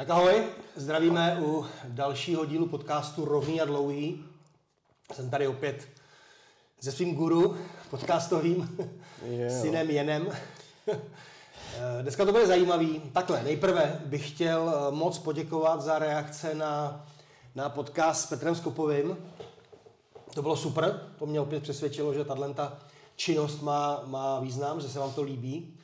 Tak ahoj, zdravíme u dalšího dílu podcastu Rovný a dlouhý. Jsem tady opět se svým guru podcastovým, Jo. synem Jenem. Eh, Dneska to bude zajímavý. Takhle, nejprve bych chtěl eh, moc poděkovat za reakce na, na podcast s Petrem Skopovým. To bylo super, to mě opět přesvědčilo, že tahle ta činnost má, má význam, že se vám to líbí.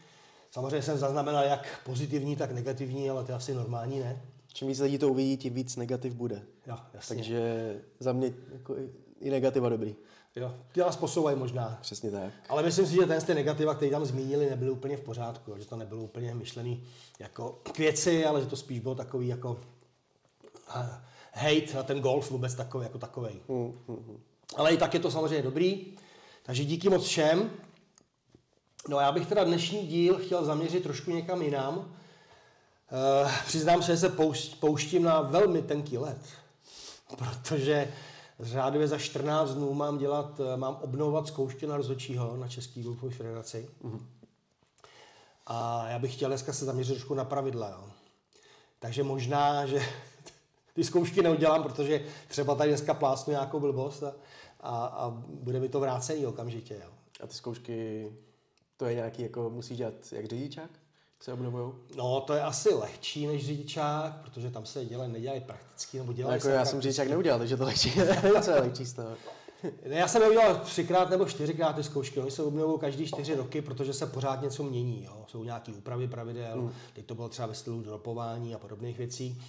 Samozřejmě jsem zaznamenal jak pozitivní, tak negativní, ale to je asi normální, ne? Čím víc lidí to uvidí, tím víc negativ bude. Jo, jasně. Takže za mě jako i- negativa dobrý. Jo, ty nás posouvají možná. Přesně tak. Ale myslím si, že ten z ty negativa, které tam zmínili, nebyly úplně v pořádku. Že to nebylo úplně myšlený jako k věci, ale že to spíš bylo takový jako eh, hate na ten golf vůbec takový jako takovej. Ale i tak je to samozřejmě dobrý. Takže díky moc všem. No a já bych teda dnešní díl chtěl zaměřit trošku někam jinam. Uh, přiznám se, že se pouštím na velmi tenký let, protože řádově za 14 dnů mám dělat, eh, mám obnovovat zkoušky na rozhodčího na Český golfové federaci. A já bych chtěl dneska se zaměřit trošku na pravidla. Jo. Takže možná, že ty zkoušky neudělám, protože třeba tady dneska plásnu nějakou blbost a, a, a bude mi to vrácený okamžitě. Jo. A ty zkoušky, to je nějaký, jako musíš dělat jak řidičák? Se obnovujou? No, to je asi lehčí než řidičák, protože tam se dělají, nedělají prakticky, nebo No, dělají jako se já prakticky. jsem řidičák neudělal, takže to lehčí. Co je lehčí z toho? Ne, já jsem je udělal třikrát nebo čtyřikrát ty zkoušky. Oni se obnovují každý čtyři roky, protože se pořád něco mění. Jo. Jsou nějaké úpravy pravidel, mm. teď to bylo třeba ve stylu dropování a podobných věcí.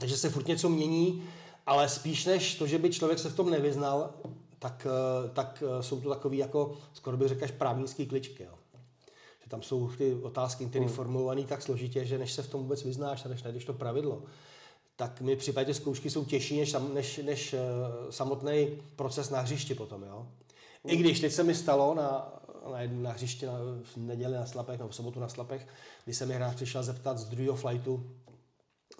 Takže se furt něco mění, ale spíš než to, že by člověk se v tom nevyznal, tak, eh, tak eh, jsou to takový jako, skoro bych řekl, až právnický kličky. Jo. Že tam jsou ty otázky, které Hmm. formulované tak složitě, že než se v tom vůbec vyznáš a než najdeš to pravidlo, tak mi připadně zkoušky jsou těžší než, než, než uh, samotný proces na hřišti potom. Jo? I když teď se mi stalo na, na, na hřišti na, v neděli na Slapech, nebo v sobotu na Slapech, kdy se mi hráč přišel zeptat z druhého flightu,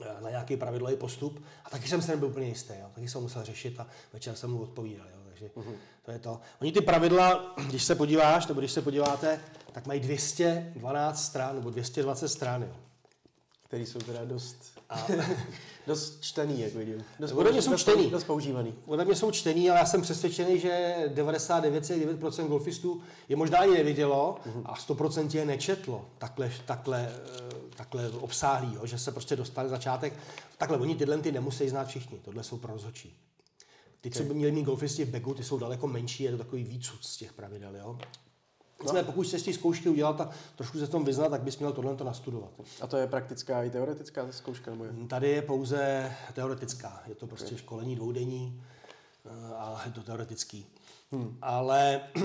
eh, na nějaký pravidlový postup a taky jsem se nebyl úplně jistý, jo. taky jsem musel řešit a večer jsem mu odpovídal, jo. Takže uh-huh. to je to. Oni ty pravidla, když se podíváš, nebo když se podíváte, tak mají 212 stran, nebo 220 stran, jo. Který jsou teda dost, A dost čtený, jak vidím. Dost, Ode mě jsou dost, čtený. Dost používaný. Ode mě jsou čtený, ale já jsem přesvědčený, že 99,9% golfistů je možná ani nevidělo a 100% je nečetlo takhle, takhle, eh, takhle obsáhlý, jo, že se prostě dostali začátek. Takhle, oni tyhle ty nemusí znát všichni, tohle jsou pro rozhodčí. Ty, co by měli mít golfisti v begu, ty jsou daleko menší, je to takový výcud z těch pravidel. Jo? Nicméně, pokud chceš ty zkoušky udělat a trošku se v tom vyznat, tak bys měl tohle to nastudovat. A to je praktická i teoretická zkouška? Nebo je? Tady je pouze teoretická. Je to prostě školení dvoudenní eh, a je to teoretický. Hmm. Ale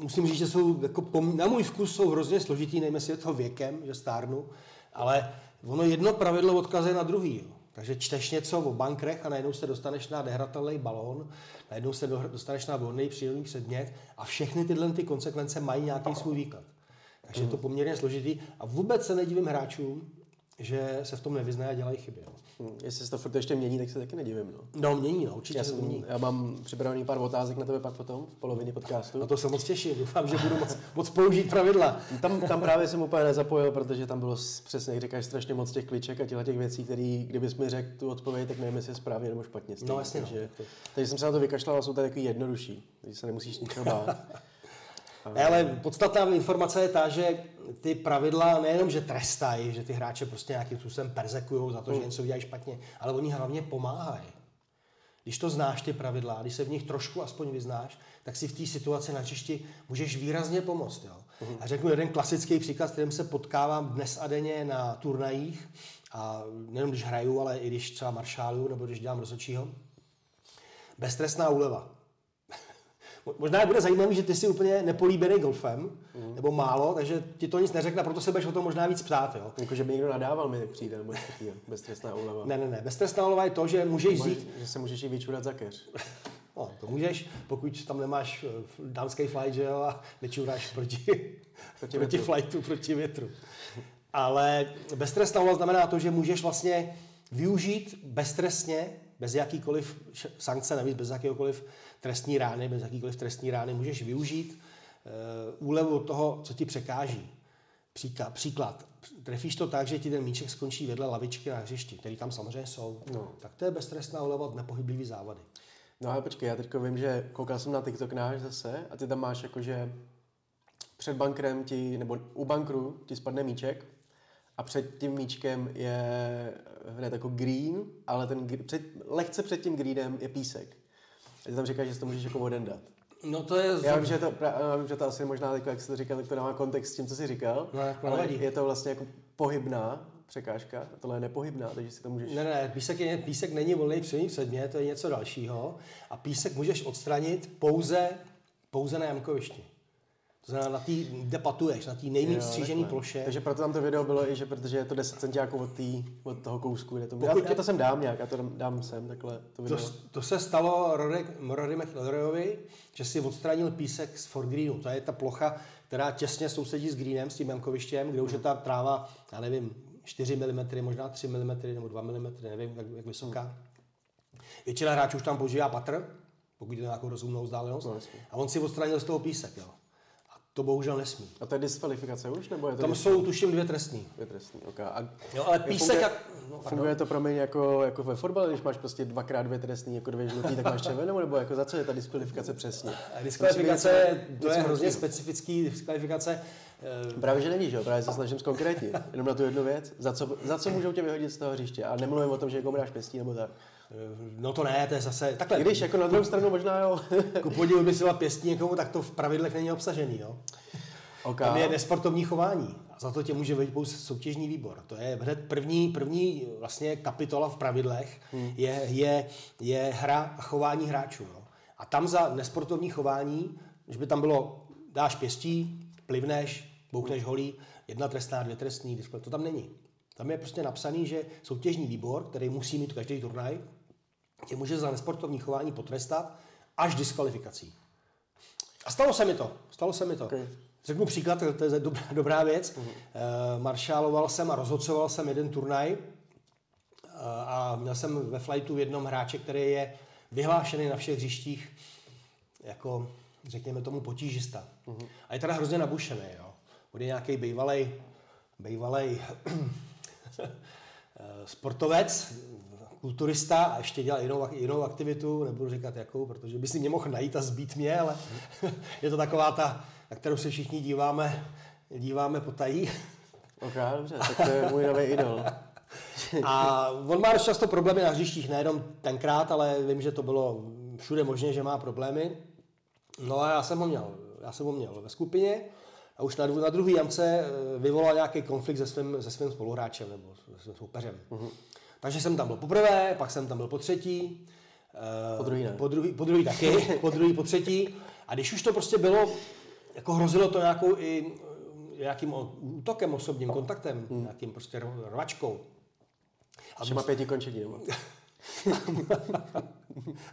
musím říct, že jsou jako pom- na můj vkus jsou hrozně složitý, jestli je to věkem, že stárnu, ale ono jedno pravidlo odkazuje na druhý. Jo. Takže čteš něco o bankrech a najednou se dostaneš na nehratelný balón, najednou se do- dostaneš na volný přírodní předmět a všechny tyhle ty konsekvence mají nějaký svůj výklad. Takže je to poměrně složitý a vůbec se nedivím hráčům, že se v tom nevyznají a dělají chyby. No, Hm, Jestli se to furt ještě mění, tak se taky nedivím. No. no mění, no, určitě Já, se to mění. já mám připravený pár otázek na tebe pak potom, v polovině podcastu. Na to se moc těším, doufám, že budu moc, moc použít pravidla. Tam, tam právě jsem úplně nezapojil, protože tam bylo přesně, jak říkáš, strašně moc těch kliček a těchto těch věcí, které, kdybys mi řekl tu odpověď, tak nevím, jestli je správně nebo špatně. No, jasně, no. takže, takže jsem se na to vykašlal a jsou tady takový jednodušší, takže se nemusíš ničeho bát. Ne, ale podstatná informace je ta, že ty pravidla nejenom, že trestají, že ty hráče prostě nějakým způsobem persekují za to, že něco udělají špatně, ale oni hlavně pomáhají. Když to znáš, ty pravidla, když se v nich trošku aspoň vyznáš, tak si v té situaci na hřišti můžeš výrazně pomoct. Jo? A řeknu jeden klasický příklad, s kterým se potkávám dnes a denně na turnajích, a nejenom když hraju, ale i když třeba maršáluju nebo když dělám rozhodčího. Beztrestná úleva. Mo- Možná bude zajímavý, že ty jsi úplně nepolíbený golfem, mm. nebo málo, takže ti to nic neřekne, proto se budeš o tom možná víc ptát. Jo? jako, že by někdo nadával mi přijde, nebo beztrestná úleva. Ne, ne, ne. Beztrestná úleva je to, že můžeš vzít že se můžeš i vyčurat za keř. No, to můžeš, pokud tam nemáš eh, dámský flight, že jo, a nečuráš proti, proti, proti flightu, proti větru. Ale beztrestná úloha znamená to, že můžeš vlastně využít beztrestně, bez jakýkoliv sankce, navíc bez jakéhokoliv trestní rány, bez jakýkoliv trestní rány, můžeš využít uh, úlevu od toho, co ti překáží. Příklad, příklad. Trefíš to tak, že ti ten míček skončí vedle lavičky na hřišti, který tam samozřejmě jsou. No. Tak to je beztrestná uleva nepohyblivý závady. No ale počkej, já teď vím, že koukal jsem na TikTok náš zase a ty tam máš jakože před bankrem ti, nebo u bankru ti spadne míček a před tím míčkem je hned jako green, ale ten, před, lehce před tím greenem je písek. A ty tam říkáš, že si to můžeš jako odendat. No to je... Já vím, že to, já vím, že to asi možná, jako, jak jsi to říkal, tak to dává kontext s tím, co jsi říkal. No, jako ale nevadí. je to vlastně jako pohybná překážka, a tohle je nepohybná, takže si to můžeš... Ne, ne, písek, je, písek není volný přímý předmět, to je něco dalšího. A písek můžeš odstranit pouze, pouze na jamkovišti. To znamená na té, kde patuješ, na té nejméně střížené ploše. Takže proto tam to video bylo i, že protože je to 10 centiáků od, tý, od toho kousku. Kde to, já, Pokud- já, to sem dám nějak, já to dám, dám sem, takhle to To, video. to se stalo Rory, Rory McIlroyovi, že si odstranil písek z foregreenu. To je ta plocha, která těsně sousedí s greenem, s tím jamkovištěm, kde už je ta tráva, já nevím, 4 mm, možná 3 mm nebo 2 mm, nevím, jak, jak vysoká. Většina hráčů už tam používá patr, pokud je to nějakou rozumnou vzdálenost. No, a on si odstranil z toho písek. Jo. A to bohužel nesmí. A to je diskvalifikace už, nebo je to Tam dis- jsou, tuším, dvě trestní. je trestný? Okay. A Jo, ale písek... funguje, jak- no, funguje to pro mě jako, jako ve fotbale, když máš prostě dvakrát dvě trestný, jako dvě žlutý, tak máš červenou, nebo jako za co je ta diskvalifikace přesně? A Diskvalifikace, být to je hrozně specifický diskvalifikace. eh, Právě, že není, že jo? Právě se snažím zkonkrétnit. Jenom na tu jednu věc. Za co, za co můžou tě vyhodit z toho hřiště? A nemluvím o tom, že někomu dáš pěstí nebo tak. No to ne, to je zase... Takhle, když jako na druhou stranu možná jo. ku podivu by si pěstí někomu, tak to v pravidlech není obsažený. Jo? OK. Tam je nesportovní chování. A za to tě může vejít pouze soutěžní výbor. To je hned první, první vlastně kapitola v pravidlech Hmm. je, je, je hra a chování hráčů. Jo? A tam za nesportovní chování, když by tam bylo, dáš pěstí, plivneš, boukneš holí, jedna trestná, dvě trestný, diskval- to tam není. Tam je prostě napsaný, že soutěžní výbor, který musí mít každý turnaj, tě může za nesportovní chování potrestat až diskvalifikací. A stalo se mi to. Stalo se mi to. Okay. Řeknu příklad, to je dobrá, dobrá věc. Uh-huh. Maršáloval jsem a rozhodcoval jsem jeden turnaj eh, a měl jsem ve flightu v jednom hráče, který je vyhlášený na všech hřištích jako, řekněme tomu, potížista. Uh-huh. A je teda hrozně nabušený, jo. On je nějaký bývalej, bývalej sportovec, kulturista a ještě dělal jinou, jinou aktivitu, nebudu říkat jakou, protože by si mě mohl najít a zbít mě, ale je to taková ta, na kterou se všichni díváme, díváme potají. OK, dobře, tak to je můj nový idol. A on má dost často problémy na hřištích, nejenom tenkrát, ale vím, že to bylo všude možně, že má problémy. No a já jsem ho měl, já jsem ho měl ve skupině a už na, dru- na druhý jamce eh, vyvolal nějaký konflikt se svým, se svým spoluhráčem nebo se svým soupeřem. Uh-huh. Takže jsem tam byl poprvé, pak jsem tam byl po třetí. eh, Po druhý ne. Po druhý, po druhý taky, po druhý, po třetí. A když už to prostě bylo, jako hrozilo to nějakou i eh, nějakým útokem osobním, kontaktem, hmm. nějakým prostě ro- rvačkou. A má pěti končetin.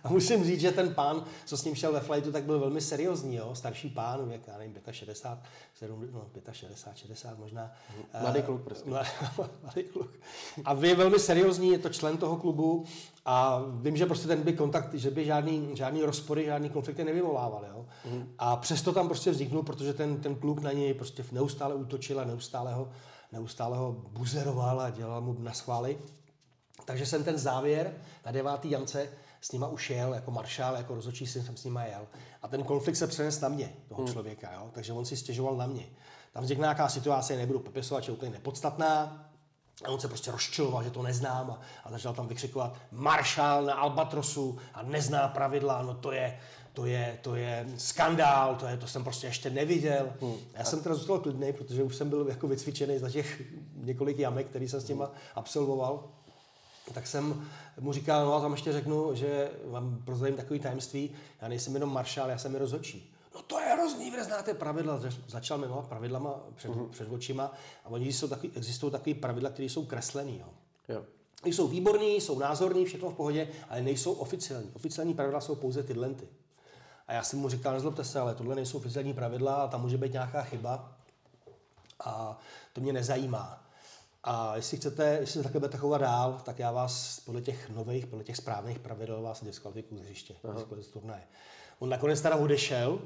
A musím říct, že ten pán, co s ním šel ve flightu, tak byl velmi seriózní, jo? starší pán, jak já nevím, 65, 7, no 65, 60 možná. Mladý Eh, kluk prostě. mla- Mladý kluk. A vy je velmi seriózní, je to člen toho klubu a vím, že prostě ten by kontakt, že by žádný, žádný rozpory, žádný konflikty nevyvolával. Jo? Mhm. A přesto tam prostě vzniknul, protože ten, ten kluk na něj prostě neustále útočil a neustále ho, neustále ho buzeroval a dělal mu na schvály. Takže jsem ten závěr na devátý jance s nima už jel, jako maršál, jako rozhodčí jsem s nima jel. A ten konflikt se přenes na mě, toho Hmm. člověka, jo? takže on si stěžoval na mě. Tam vznikla nějaká situace, nebudu popisovat, že je úplně nepodstatná, a on se prostě rozčiloval, že to neznám a, a začal tam vykřikovat maršál na Albatrosu a nezná pravidla, no to je, to je, to je skandál, to, je, to jsem prostě ještě neviděl. Hmm. Já jsem teda zůstal klidný, protože už jsem byl jako vycvičený za těch několik jamek, který jsem s těma absolvoval. Tak jsem mu říkal, no a tam ještě řeknu, že vám prozradím takový tajemství, já nejsem jenom maršál, já jsem i rozhodčí. No to je hrozný, vy znáte pravidla. Zač- Začal jmenovat pravidlama před, uh-huh. před očima a oni jsou takový, existují takový pravidla, které jsou kreslený. Jo. Jo. Jsou výborní, jsou názorní, všechno v pohodě, ale nejsou oficiální. Oficiální pravidla jsou pouze tyhle. ty. A já jsem mu říkal, nezlobte se, ale tohle nejsou oficiální pravidla a tam může být nějaká chyba a to mě nezajímá. A jestli chcete, jestli se takhle budete chovat dál, tak já vás podle těch nových, podle těch správných pravidel vás diskvalifikuju z hřiště, z turnaje. On nakonec teda odešel,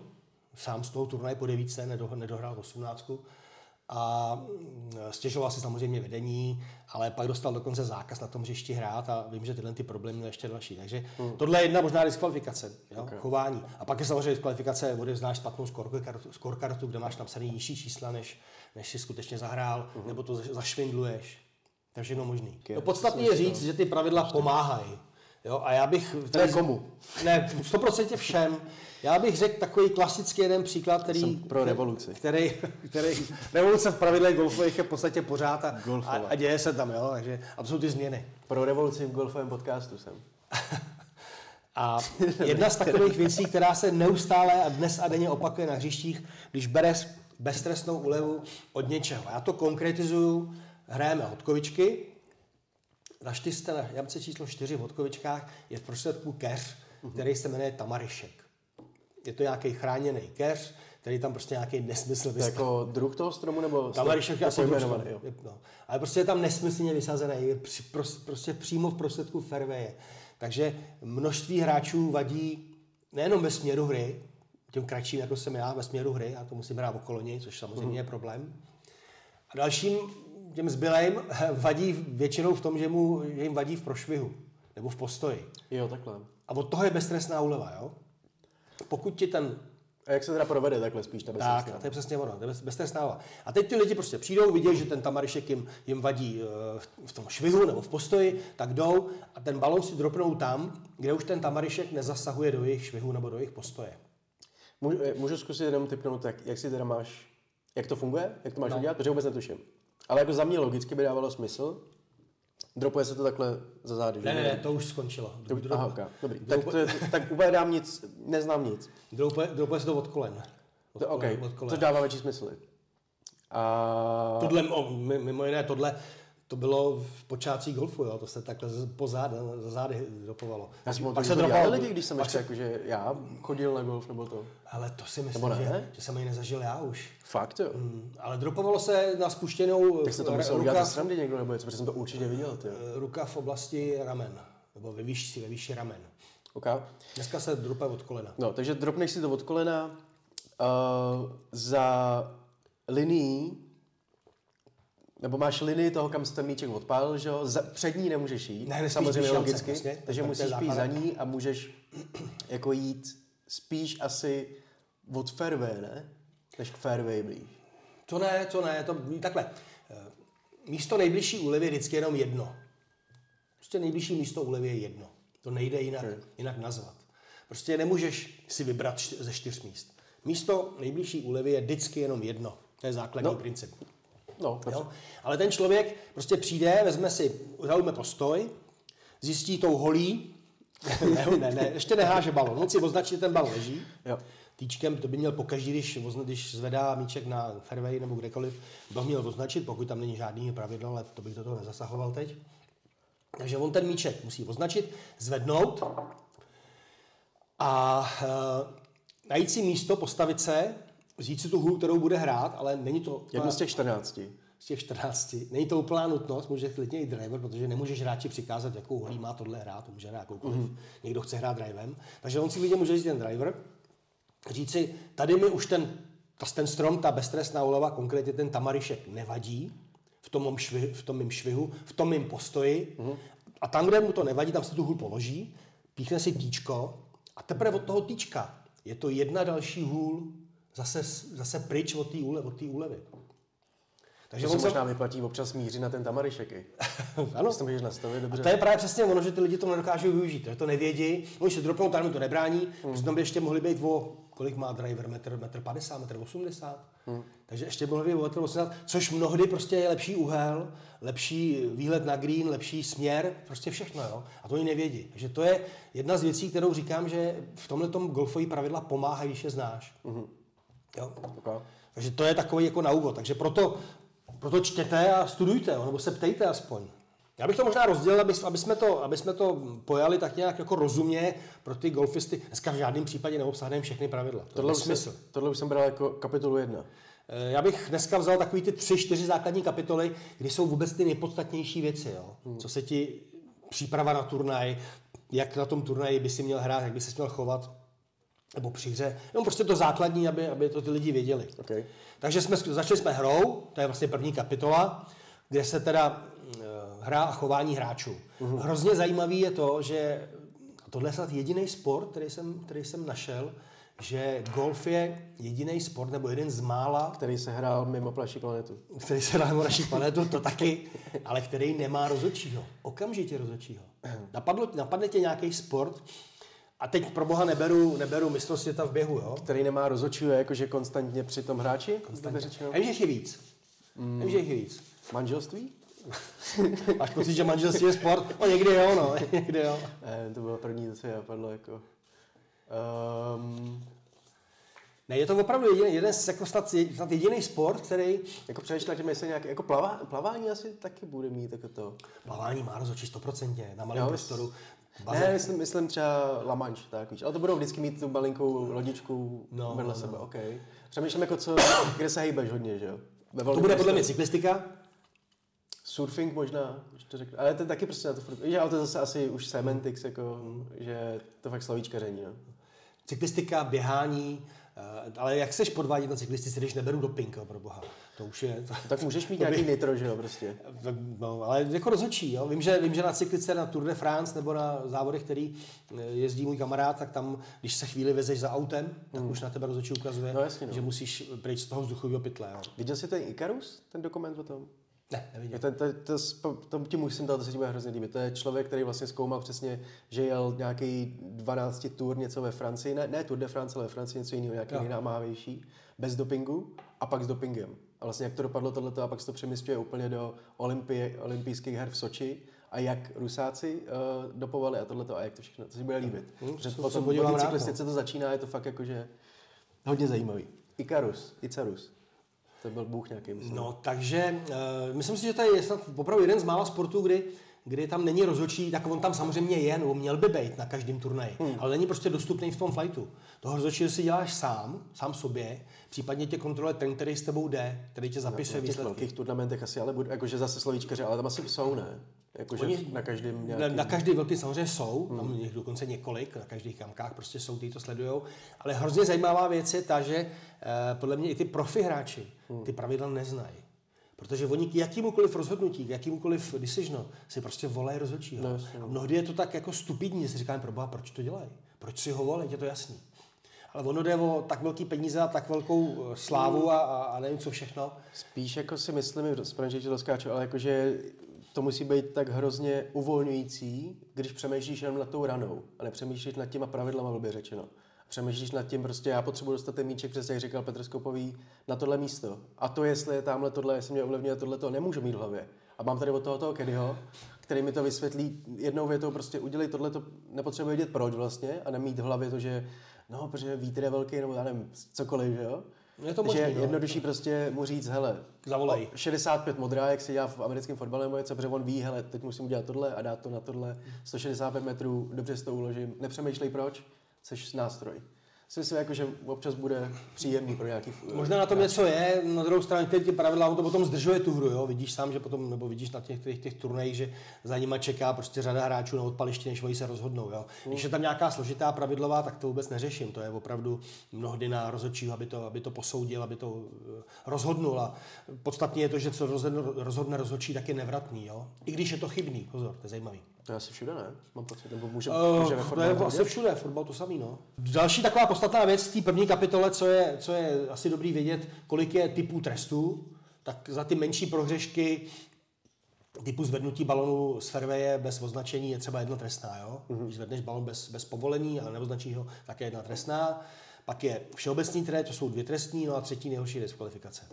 sám z toho turnaje po devíce, nedo, nedohrál 18. a mm, stěžoval si samozřejmě vedení, ale pak dostal dokonce zákaz na tom hřišti hrát a vím, že tyhle ty problémy měl ještě další. Takže hmm. tohle je jedna možná diskvalifikace, jo? Okay. chování. A pak je samozřejmě diskvalifikace, odevzdáš špatnou scorekartu, kde máš napsaný nižší čísla, než, než si skutečně zahrál, hmm. nebo to zašvindluješ. Takže jenom možný. Okay. No, podstatné je říct, že ty pravidla pomáhají. Jo, a já bych... Tady, komu? Ne, 100% všem. Já bych řekl takový klasický jeden příklad, který... Jsem pro revoluci. Který, který, revoluce v pravidlech golfových je v podstatě pořád a, a, a, děje se tam, jo, takže, a to jsou ty změny. Pro revoluci v golfovém podcastu jsem. a jedna z takových věcí, která se neustále a dnes a denně opakuje na hřištích, když bereš beztrestnou úlevu od něčeho. Já to konkretizuju, hrajeme hodkovičky, na čtyřce na jamce číslo 4 v hodkovičkách je v prostředku keř, který se jmenuje tamarišek je to nějaký chráněný keř, který tam prostě nějaký nesmysl vystaví. Jako druh toho stromu nebo tam je asi jmenovaný, jo. No. Ale prostě je tam nesmyslně vysazený, je při, prostě přímo v prostředku fairwaye. Takže množství hráčů vadí nejenom ve směru hry, tím kratším, jako jsem já, ve směru hry, já to musím hrát okolo něj, což samozřejmě mm. je problém. A dalším těm zbylým vadí většinou v tom, že, mu, že jim vadí v prošvihu nebo v postoji. Jo, takhle. A od toho je beztrestná úleva, jo? pokud ti ten a jak se teda provede takhle spíš ta beztrestná? Tak, to je přesně ono, to je beztrestná A teď ty lidi prostě přijdou, vidí, že ten tamarišek jim, jim vadí eh, v tom švihu nebo v postoji, tak jdou a ten balon si dropnou tam, kde už ten tamarišek nezasahuje do jejich švihu nebo do jejich postoje. Můžu, eh, můžu zkusit jenom typnout, jak, jak si teda máš, jak to funguje, jak to máš no. udělat, protože vůbec netuším. Ale jako za mě logicky by dávalo smysl, Dropuje se to takhle za zády, Ne, ne, ne, to už skončilo. To, aha, okay. dobrý. Tak, to, tak úplně dám nic, neznám nic. Dropuje, dropuje se to od kolen. Od to, okay. od kolen. Což dává větší smysl. A... Tohle, mimo jiné, tohle to bylo v počátcích golfu, jo? to se takhle po zád, za zády dropovalo. Já jsem pak se dropovalo lidi, když jsem ještě se... jako, že já chodil na golf nebo to. Ale to si myslím, že, že jsem ji nezažil já už. Fakt jo? Mm, ale dropovalo se na spuštěnou Tak se to musel udělat srandy někdo nebo něco, protože jsem to určitě viděl. Ty. Ruka v oblasti ramen, nebo ve výšci, ve výši ramen. Okay. Dneska se drope od kolena. No, takže dropneš si to od kolena uh, za linií nebo máš linii toho, kam jsi ten míček odpálil, že jo? Za, před ní nemůžeš jít, ne, samozřejmě logicky, vlastně, takže musíš jít za ní a můžeš jako jít spíš asi od fairway, ne? Než k fairway blíž. To ne, to ne, to takhle. Eh, místo nejbližší úlevy je vždycky jenom jedno. Prostě nejbližší místo úlevy je jedno. To nejde jinak, hmm. jinak nazvat. Prostě nemůžeš si vybrat ze čtyř míst. Místo nejbližší úlevy je vždycky jenom jedno. To je základní no. princip. No, jo? Ale ten člověk prostě přijde, vezme si, zaujme postoj, zjistí tou holí, ne, ne, ne, ještě neháže balon, on si označí, ten balon leží, jo. týčkem, to by měl pokaždý, když, když zvedá míček na fairway nebo kdekoliv, by ho měl označit, pokud tam není žádný pravidlo, ale to bych do toho nezasahoval teď. Takže on ten míček musí označit, zvednout a e, najít si místo, postavit se, vzít si tu hru, kterou bude hrát, ale není to... Jedno z těch 14. Z těch 14. Není to úplná nutnost, může klidně i driver, protože nemůžeš hráči přikázat, jakou holí má tohle hrát, může hrát jakoukoliv. Mm-hmm. Někdo chce hrát drivem. Takže on si klidně může říct ten driver, říci, tady mi už ten, ta, ten strom, ta beztrestná úlova, konkrétně ten tamarišek nevadí, v tom, mým švihu, v tom mým švihu, v tom mým postoji. Mm-hmm. A tam, kde mu to nevadí, tam se tu hůl položí, píchne si týčko a teprve od toho týčka je to jedna další hůl zase, zase pryč od té úle, od úlevy. Takže to se možná vyplatí občas mířit na ten tamarišek. ano. To můžeš nastavit dobře. A to je právě přesně ono, že ty lidi to nedokážou využít, že to nevědí. Oni se dropnou, tam to nebrání, hmm. protože tam by ještě mohli být o, kolik má driver, metr, metr 50, metr 80. Hmm. Takže ještě mohli být o metr 80, což mnohdy prostě je lepší úhel, lepší výhled na green, lepší směr, prostě všechno. Jo? A to oni nevědí. Takže to je jedna z věcí, kterou říkám, že v tomhle golfové pravidla pomáhají, když je znáš. Hmm. Jo? Okay. Takže to je takový jako na úvod. Takže proto, proto čtěte a studujte, nebo se ptejte aspoň. Já bych to možná rozdělil, aby, aby, jsme to, aby jsme to pojali tak nějak jako rozumně pro ty golfisty. Dneska v žádném případě neobsahneme všechny pravidla. To tohle, už smysl. Jsem, tohle už jsem bral jako kapitolu jedna. Eh, já bych dneska vzal takový ty tři, čtyři základní kapitoly, kdy jsou vůbec ty nejpodstatnější věci. Jo? Hmm. Co se ti příprava na turnaj, jak na tom turnaji by si měl hrát, jak by se měl chovat, nebo při hře. No prostě to základní, aby, aby to ty lidi věděli. Okay. Takže jsme, začali jsme hrou, to je vlastně první kapitola, kde se teda eh, hra a chování hráčů. Uh-huh. Hrozně zajímavý je to, že tohle je snad jediný sport, který jsem, který jsem našel, že golf je jediný sport, nebo jeden z mála, který se hrál mimo naší planetu. Který se hrál mimo naší planetu, to taky, ale který nemá rozočího. Okamžitě rozočího. Napadlo, napadne tě nějaký sport, a teď pro boha neberu, neberu mistrovství světa v běhu, jo? Který nemá rozočího, jakože konstantně při tom hráči? Konstantně. Já že je víc. Mm. Vím, že je víc. Manželství? Máš pocit, že manželství je sport? No někdy jo, no. někdy jo. Ne, to bylo první, co se napadlo, jako... Um, ne, je to opravdu jediný, jeden z, jako snad, snad jediný sport, který... Jako přemýšlel, že jestli nějaký, jako plava, plavání asi taky bude mít jako to. Plavání má rozhodčí stoprocentně, na malém prostoru. Bazén. Ne, myslím, myslím třeba La Manche, tak víš. Ale to budou vždycky mít tu malinkou lodičku no, vedle no, sebe, no. OK. Přemýšlím jako co, kde se hejbeš hodně, že jo? To bude podle mě cyklistika. Surfing možná, když to řeknu. Ale to je taky prostě na to furt, ale to je zase asi už semantics, jako, že to fakt slovíčkaření, no. Cyklistika, běhání, ale jak seš podvádět na cyklistice, když neberu doping, pro boha. To už je... To, tak můžeš mít nějaký nitro, že jo, prostě. No, ale jako rozhodčí, jo. Vím že, vím, že na cyklice na Tour de France nebo na závodech, který eh, jezdí můj kamarád, tak tam, když se chvíli vezeš za autem, tak hmm. už na tebe rozhodčí ukazuje, no, jasně, no. že musíš pryč z toho vzduchového pytle. Jo. Viděl jsi ten Icarus, ten dokument o tom? Ne, neviděl. To, to, to, to, to ti musím dát, to se ti bude hrozně líbit. To je člověk, který vlastně zkoumal přesně, že jel nějaký 12 tour něco ve Francii, ne, ne Tour de France, ale ve Francii něco jiného, nějaký nejnámávější, bez dopingu a pak s dopingem. A vlastně jak to dopadlo tohleto a pak se to přemysťuje úplně do olympie, olympijských her v Soči a jak Rusáci uh, dopovali a tohleto a jak to všechno, to si bude líbit. Hmm, Protože potom po té cyklistice no. to začíná, je to fakt jakože hodně zajímavý. Icarus, Icarus. To byl Bůh nějaký, myslím. No, takže uh, myslím si, že to je snad opravdu jeden z mála sportů, kdy kdy tam není rozhodčí, tak on tam samozřejmě je, nebo měl by být na každém turnaji, hmm. ale není prostě dostupný v tom flightu. Toho rozhodčího si děláš sám, sám sobě, případně tě kontroluje ten, který s tebou jde, který tě zapisuje na výsledky. velkých turnamentech asi, ale budu, jakože zase slovíčkaři, ale tam asi jsou, ne? Jakože Oni, na každém nějaký... Na, na každý velký samozřejmě jsou, hmm. tam jich dokonce několik, na každých kamkách prostě jsou, ty to sledujou, ale hrozně zajímavá věc je ta, že eh, podle mě i ty profi hráči hmm. ty pravidla neznají. Protože oni k jakýmukoliv rozhodnutí, k jakýmukoliv decision si prostě volají rozhodčího. No, no. Mnohdy je to tak jako stupidní, že si říkáme, proba, proč to dělají? Proč si ho volí? Je to jasný. Ale ono jde o tak velký peníze a tak velkou eh, slávu a, a nevím co všechno. Spíš jako si myslím, že ti doskáču, ale jakože to musí být tak hrozně uvolňující, když přemýšlíš jenom nad tou ranou a nepřemýšlíš nad těma pravidlama, by řečeno přemýšlíš nad tím, prostě já potřebuji dostat ten míček, přesně jak říkal Petr Skopový, na tohle místo. A to, jestli je tamhle tohle, jestli mě ovlivňuje tohle, to nemůžu mít v hlavě. A mám tady od toho toho Kennyho, který mi to vysvětlí jednou větou, prostě udělej tohle, to nepotřebuje vědět proč vlastně a nemít v hlavě to, že no, protože vítr je velký, nebo já nevím, cokoliv, jo. Je to možný, že no. jednodušší prostě mu říct, hele, Zavolej. 65 modrá, jak se dělá v americkém fotbale nebo něco, protože on ví, hele, teď musím udělat tohle a dát to na tohle, 165 metrů, dobře si to uložím, nepřemýšlej proč, jsi nástroj si myslím, jako, že občas bude příjemný pro nějaký... Možná na tom něco je, na druhou stranu ty pravidla to potom zdržuje tu hru, jo? vidíš sám, že potom, nebo vidíš na těch, těch, těch turnajích, že za nima čeká prostě řada hráčů na odpaliště, než oni se rozhodnou. Jo? Když je tam nějaká složitá pravidlová, tak to vůbec neřeším, to je opravdu mnohdy na rozhodčího, aby to, aby to posoudil, aby to eh, rozhodnul a podstatně je to, že co rozhodne, rozhodne rozhodčí, tak je nevratný, jo? i když je to chybný, pozor, to je zajímavý. To je asi všude, ne? Mám pocit, nebo může, uh, může to je asi všude, fotbal to samý, no. Další taková podstatná věc v té první kapitole, co je, co je asi dobrý vědět, kolik je typů trestů, tak za ty menší prohřešky typu zvednutí balonu z fairwaye bez označení je třeba jedna trestná, jo? Mm-hmm. Když zvedneš balon bez, bez povolení a neoznačíš ho, tak je jedna trestná. Pak je všeobecný trest, to jsou dvě trestní, no a třetí nejhorší je diskvalifikace.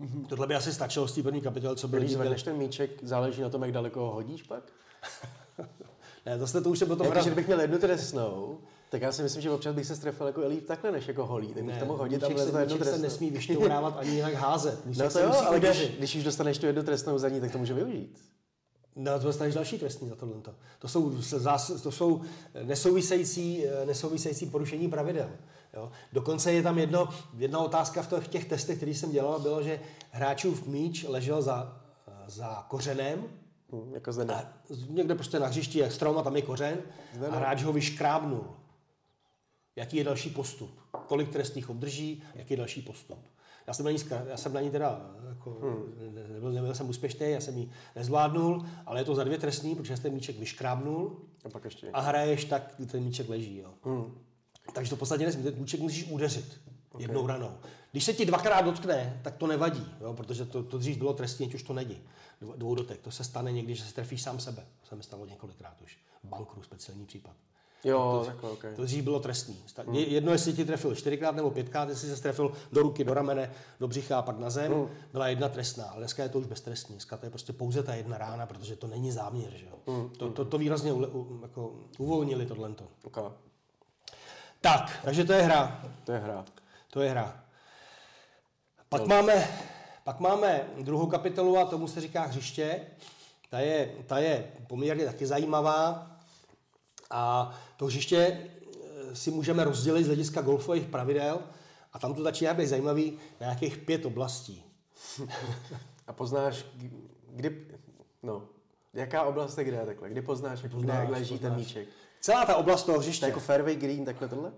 Mm-hmm. Tohle by asi stačilo z té první kapitoly, co bylo. Když zvedneš ten míček, záleží na tom, jak daleko ho hodíš pak? ne, zase to už je potom... Že bych měl jednu trestnou, tak já si myslím, že občas bych se strefil jako líp takhle, než jako holí. Tak bych to mohl hodit a to jednu trestnou. se nesmí vyšťourávat ani jinak házet. no to jo, ale když, když, už dostaneš tu jednu trestnou za ní, tak to může využít. No, to dostaneš další trestní za tohle. To jsou, to jsou nesouvisející, nesouvisející porušení pravidel. Jo. Dokonce je tam jedno, jedna otázka v těch testech, který jsem dělal, bylo, že hráčův míč ležel za, za kořenem, Hmm, jako zde ne. Někde prostě na hřišti je strom a tam je kořen zde a hráč ho vyškrábnul. jaký je další postup, kolik trestních obdrží, jaký je další postup. Já jsem na ní, já jsem na ní teda, jako, hmm. nebyl, nebyl jsem úspěšný, já jsem ji nezvládnul, ale je to za dvě trestní, protože jsem ten míček vyškrábnul A pak ještě. a hraješ tak, kdy ten míček leží. Jo. Hmm. Takže to v podstatě nesmí, ten míček musíš udeřit okay. jednou ranou. Když se ti dvakrát dotkne, tak to nevadí, jo, protože to, to dřív bylo trestně, už to není. Dvo- Dvou dotek. To se stane někdy, že se trefíš sám sebe. To se mi stalo několikrát už. V bankru speciální případ. Jo, takhle, ok. To dřív bylo trestný. Je- Jedno, jestli ti trefil čtyřikrát nebo pětkrát, jestli se trefil do ruky, do ramene, do břicha a pak na zem, byla jedna trestná. Ale dneska je to už beztrestný. Dneska to je prostě pouze ta jedna rána, protože to není záměr. Že jo? To, to, to, výrazně ule, u, jako, uvolnili tohle. Ok. Tak, takže to je hra. To je hra. To je hra. Pak máme, pak máme druhou kapitolu a tomu se říká hřiště. Ta je, ta je poměrně taky zajímavá. A to hřiště eh, si můžeme rozdělit z hlediska golfových pravidel a tam to začíná být zajímavý na nějakých pět oblastí. A poznáš, kdy, no, jaká oblast je kde takhle? Kdy poznáš, jak, Poznáš, kde, jak leží ten poznáš. míček? Celá ta oblast toho To hřiště. je jako fairway, green, takhle tohle?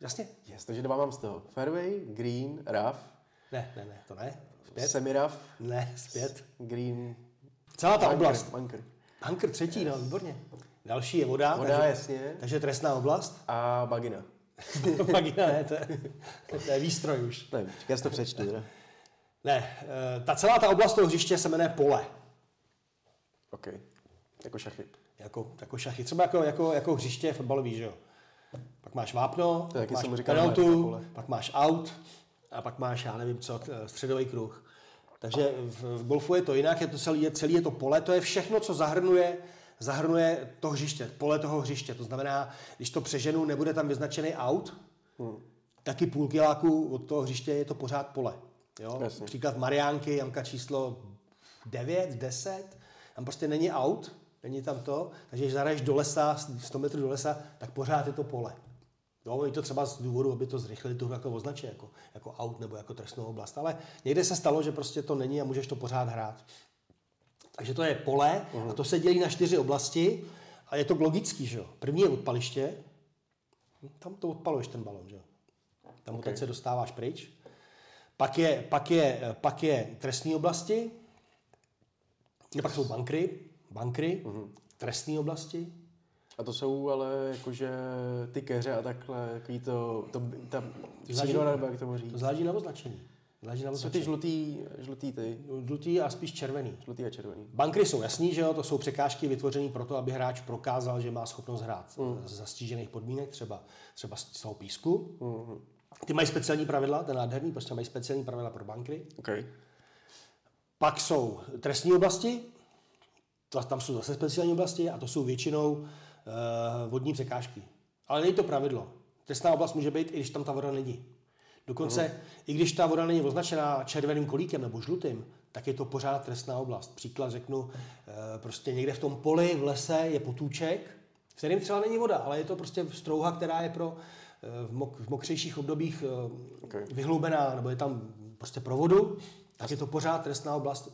Jasně? Yes, takže dva mám z toho. Fairway, green, rough, Ne, ne, ne, to ne. Zpět? semi-rough, Ne, zpět. green, Celá ta bunker, oblast. bunker. Bunker třetí, no, výborně. Další je voda. Voda, takže, jasně. takže trestná oblast. A bagina. Vagina ne, to je, to je výstroj už. Nevím, já si to přečtu. Teda. Ne, eh, ta celá ta oblast toho hřiště se jmenuje pole. OK. Jako šachy. Jako, jako šachy. Třeba jako, jako, jako hřiště fotbalový, že jo. Pak máš vápno, To pak máš penaltu, pole. pak máš out a pak máš, já nevím co, středový kruh. Takže v, v golfu je to jinak, je to celý, je, celý je to pole, to je všechno, co zahrnuje zahrnuje to hřiště, pole toho hřiště. To znamená, když to přeženu, nebude tam vyznačený out, Hmm. taky půl kiláku od toho hřiště je to pořád pole. Jo? Jasně. Příklad Mariánky, jamka číslo 9, 10, tam prostě není out, není tam to, takže když zahraješ do lesa, 100 metrů do lesa, tak pořád je to pole. Jo, oni to třeba z důvodu, aby to zrychlili, to jako označí jako, jako out nebo jako trestnou oblast. Ale někde se stalo, že prostě to není a můžeš to pořád hrát. Takže to je pole a to se dělí na čtyři oblasti a je to logický, že jo. První je odpaliště, tam to odpaluješ ten balon, že jo. Tam okay. teď se dostáváš pryč. Pak je, pak je, pak je trestní oblasti, a pak jsou bankry, bankry, mm-hmm. trestní oblasti, A to jsou ale jakože ty keře a takhle, takový to, to ta příroda, nebo jak to může to říct. záleží na označení. Záleží na Jsou ty označení. žlutý, žlutý ty, Žlutý a spíš červený. žlutý a červený. Bankry jsou jasný, že jo, to jsou překážky vytvořené proto, aby hráč prokázal, že má schopnost hrát Mm. z zastížených podmínek, třeba, třeba z toho písku. Mm-hmm. Ty mají speciální pravidla, ten nádherný, prostě mají speciální pravidla pro bankry. OK. Pak jsou trestní oblasti, to, tam jsou zase speciální oblasti a to jsou většinou vodní překážky. Ale není to pravidlo. Trestná oblast může být, i když tam ta voda není. Dokonce, uh-huh. i když ta voda není označená červeným kolíkem nebo žlutým, tak je to pořád trestná oblast. Příklad řeknu, uh, prostě někde v tom poli, v lese je potůček, v kterém třeba není voda, ale je to prostě strouha, která je pro eh, v, mok, v mokřejších obdobích eh, Okay. vyhloubená, nebo je tam prostě pro vodu, tak je to pořád trestná oblast,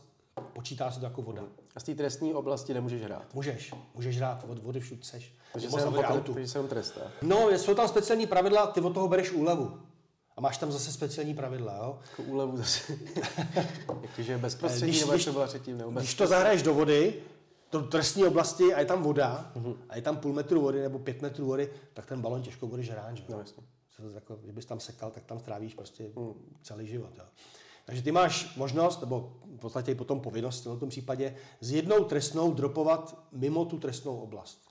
počítá se to jako voda. A z té trestní oblasti nemůžeš hrát. Můžeš, můžeš hrát od vody všude seš. Takže se, jenom autu. takže se jenom trestá. No, jsou tam speciální pravidla, ty od toho bereš úlevu. A máš tam zase speciální pravidla, jo? Jako úlevu zase. Jakože bezprostřední, Když- nebo když- to byla předtím, nebo. Když to zahraješ do vody, do trestní oblasti a je tam voda, Mhm. a je tam půl metru vody nebo pět metrů vody, tak ten balon těžko budeš hrát, že? No jasně. Jako, kdybys tam sekal, tak tam strávíš prostě Hmm. celý život. Jo. Takže ty máš možnost, nebo v podstatě i potom povinnost v tom případě, s jednou trestnou dropovat mimo tu trestnou oblast.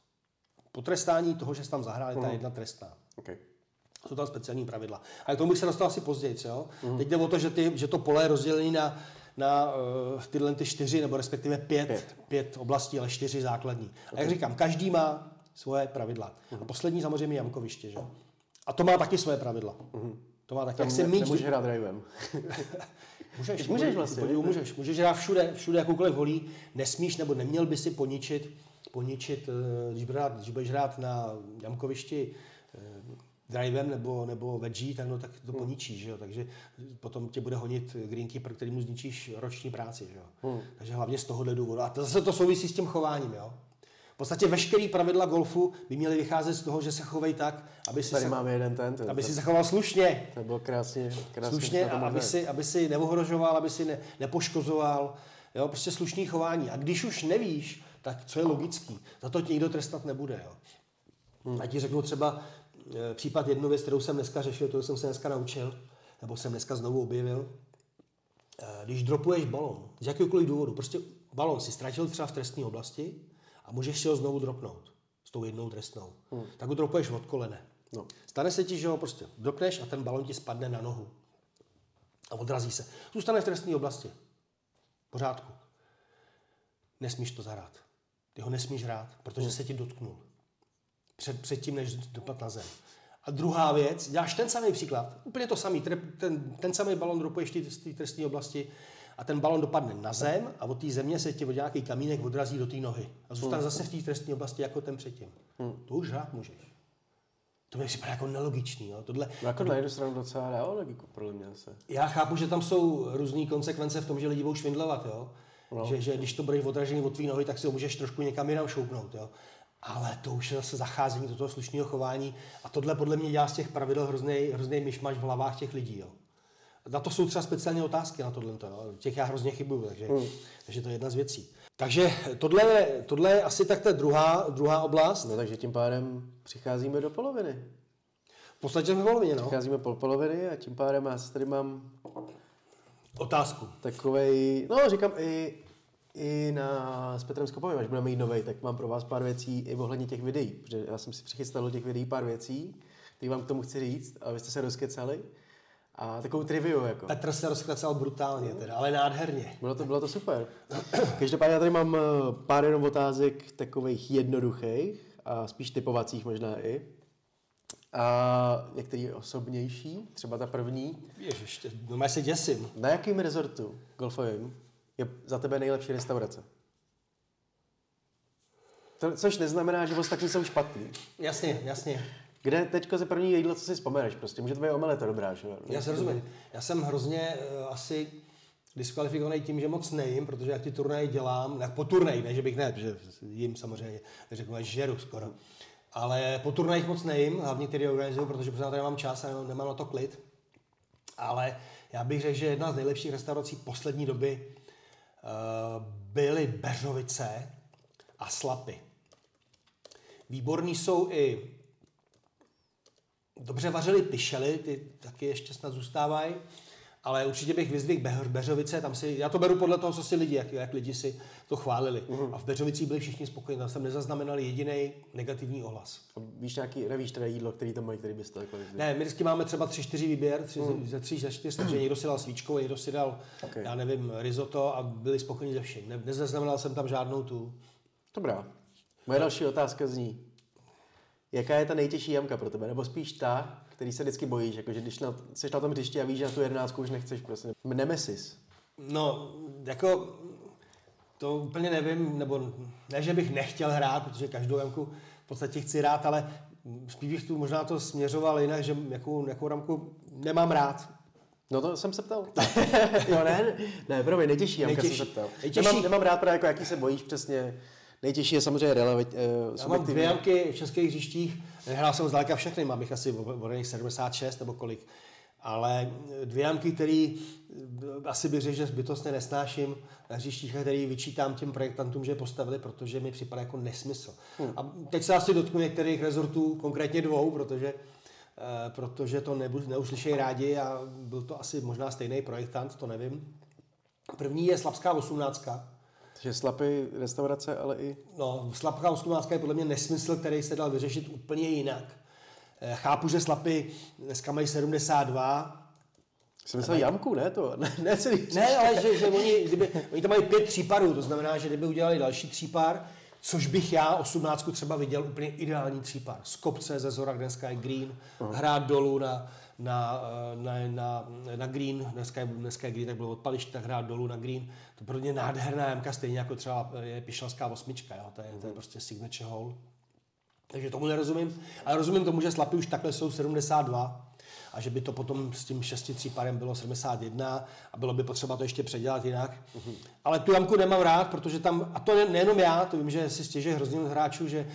Potrestání toho, že jsi tam zahrál, je ta jedna trestná. Okay. Jsou tam speciální pravidla. Ale k tomu bych se dostal asi později. Jo? Teď jde o to, že, ty, že to pole je rozdělené na, na uh, tyhle ty čtyři, nebo respektive pět, Pět. pět. oblastí, ale čtyři základní. A jak říkám, každý má svoje pravidla. A poslední samozřejmě jamkoviště. Že? A to má taky svoje pravidla. To má Tam jak se míč... nemůžeš hrát drivem. Můžeš, Můžeš vlastně, Podívu, ne? můžeš, můžeš hrát všude, všude jakoukoliv holí, nesmíš nebo neměl by si poničit, poničit eh, když, budeš hrát, když budeš hrát na jamkovišti eh, drivem nebo, nebo wedgie, tak, no, tak Hmm. to poničíš, že jo? takže potom tě bude honit greenkeeper, který mu zničíš roční práci. Že jo? Hmm. Takže hlavně z tohohle důvodu. A to zase to souvisí s tím chováním. Jo? Podstatě veškerý pravidla golfu by měly vycházet z toho, že se chovají tak, aby si, Tady se, máme jeden ten. ten aby si se choval slušně. To bylo krásně, krásně slušně, a aby si, aby si neohrožoval, aby si ne, nepoškozoval. Jo, prostě slušný chování. A když už nevíš, tak co je logický? Za to tě nikdo trestat nebude. Jo. Hmm. A ti řeknu třeba e, případ jednu věc, kterou jsem dneska řešil, to jsem se dneska naučil, nebo jsem dneska znovu objevil. E, Když dropuješ balon, z jakéhokoliv důvodu, prostě balon si ztratil třeba v trestní oblasti a můžeš si ho znovu dropnout s tou jednou trestnou. Hmm. Tak ho dropuješ od kolene. No. Stane se ti, že ho prostě dropneš a ten balon ti spadne na nohu. A odrazí se. Zůstane v trestní oblasti. V pořádku. Nesmíš to zahrát. Ty ho nesmíš hrát, protože se ti dotknul. Před, předtím, než dopad na zem. A druhá věc, děláš ten samý příklad, úplně to samý, ten, ten, samý balon dropuješ z té trestní oblasti a ten balon dopadne na zem a od té země se ti od nějaký kamínek odrazí do té nohy. A zůstane zase v té trestní oblasti jako ten předtím. To už hrát můžeš. To mi připadá jako nelogičný. Jo? Tohle, No jako na jednu stranu docela dává logiku, podle mě se. já chápu, že tam jsou různé konsekvence v tom, že lidi budou švindlovat, jo? No. Že, že, když to budeš odražený od tvý nohy, tak si ho můžeš trošku někam jinam šoupnout, jo? Ale to už je zase zacházení do toho slušného chování a tohle podle mě dělá z těch pravidel hrozný, hrozný myšmaš v hlavách těch lidí, jo? Na to jsou třeba speciální otázky na tohle, těch já hrozně chybuju, takže, hmm. takže to je jedna z věcí. Takže tohle, tohle je asi tak ta druhá, druhá oblast. No takže tím pádem přicházíme do poloviny. V podstatě v polovině, no. Přicházíme po poloviny a tím pádem já tady mám Otázku. takovej, no říkám i, i na, s Petrem Skopovým, až budeme mít novej, tak mám pro vás pár věcí i ohledně těch videí, protože já jsem si přichystal do těch videí pár věcí, které vám k tomu chci říct, a vy jste se rozkecali. A takovou trivia jako. Petr se rozklecal brutálně, teda, ale nádherně. Bylo to, bylo to super. Každopádně já tady mám eh, pár jenom otázek takových jednoduchých a spíš typovacích možná i. A některý osobnější, třeba ta první. Ježiš, no já se děsím. Na jakém rezortu golfovým je za tebe nejlepší restaurace? To, což neznamená, že ostatní jsou špatný. Jasně, jasně. Kde teďko ze první jídlo, co si vzpomeneš? Prostě může to být omeleta dobrá, že jo? Já se rozumím. Já jsem hrozně uh, asi diskvalifikovaný tím, že moc nejím, protože jak ty turnaje dělám, ne, po turnaji, ne, že bych ne, protože jim samozřejmě, neřeknu, až žeru skoro. Ale po turnajích moc nejím, hlavně který organizuju, protože pořád tady nemám čas a nemám, nemám na to klid. Ale já bych řekl, že jedna z nejlepších restaurací poslední doby uh, byly Beřovice a Slapy. Výborný jsou i dobře vařili pišely, ty taky ještě snad zůstávají, ale určitě bych vyzvihl Behr- Beřovice, tam si, já to beru podle toho, co si lidi, jak, jak lidi si to chválili. Uh-huh. A v Beřovicích byli všichni spokojení, tam jsem nezaznamenal jediný negativní ohlas. A Víš nějaký, nevíš teda jídlo, který tam mají, který byste jako Ne, my vždycky máme třeba tři, čtyři výběr, tři, Hmm. ze tří, ze čtyř, takže někdo si dal svíčkou, někdo si dal, Okay. já nevím, risotto a byli spokojení ze vším. Ne, nezaznamenal jsem tam žádnou tu. Dobrá. Moje další otázka zní, jaká je ta nejtěžší jamka pro tebe? Nebo spíš ta, který se vždycky bojíš, jakože když na, jsi na tom hřišti a víš, že na tu jedenáctku už nechceš prostě. Nemesis. No, jako to úplně nevím, nebo ne, že bych nechtěl hrát, protože každou jamku v podstatě chci rád, ale spíš bych tu možná to směřoval jinak, že jakou, jakou ramku nemám rád. No to jsem se ptal. jo, ne, ne, promiň, nejtěžší jamka Nejtěžší- jsem se ptal. nejtěžší- Nemám, nemám rád právě, jako jaký se bojíš přesně. Nejtěžší je samozřejmě relevant, uh, Já mám dvě jamky v českých hřištích, hrál jsem zdaleka všechny, mám jich asi vodených 76 nebo kolik. Ale dvě jamky, které asi bych řekl, že zbytostně nesnáším na hřištích, a který vyčítám těm projektantům, že je postavili, protože mi připadá jako nesmysl. Hmm. A teď se asi dotknu některých rezortů, konkrétně dvou, protože eh, protože to nebu- neuslyšejí rádi a byl to asi možná stejný projektant, to nevím. První je Slabská 18. Takže slapy restaurace, ale i... No, slabká 18 je podle mě nesmysl, který se dal vyřešit úplně jinak. Eh, Chápu, že slapy dneska mají 72. Jsem myslel jamku, ne to? Ne, ne celý. Ne, ale že, že oni, kdyby, oni tam mají pět tříparů, to znamená, že kdyby udělali další třípar, což bych já 18 třeba viděl úplně ideální třípar. Z kopce ze zora, dneska je green, hrát dolů na, na, na, na, na green, dneska je, dneska je green, tak bylo odpaliště, tak hrát dolů na green. To pro mě nádherná jamka, stejně jako třeba je pišelská osmička, jo? To, je, to je prostě signature hole. Takže tomu nerozumím. Ale rozumím tomu, že slapy už takhle jsou 72 a že by to potom s tím 6 párem bylo 71 a bylo by potřeba to ještě předělat jinak. Mm-hmm. Ale tu jamku nemám rád, protože tam, a to nejenom já, to vím, že si stěžuje hrozně hráčů, že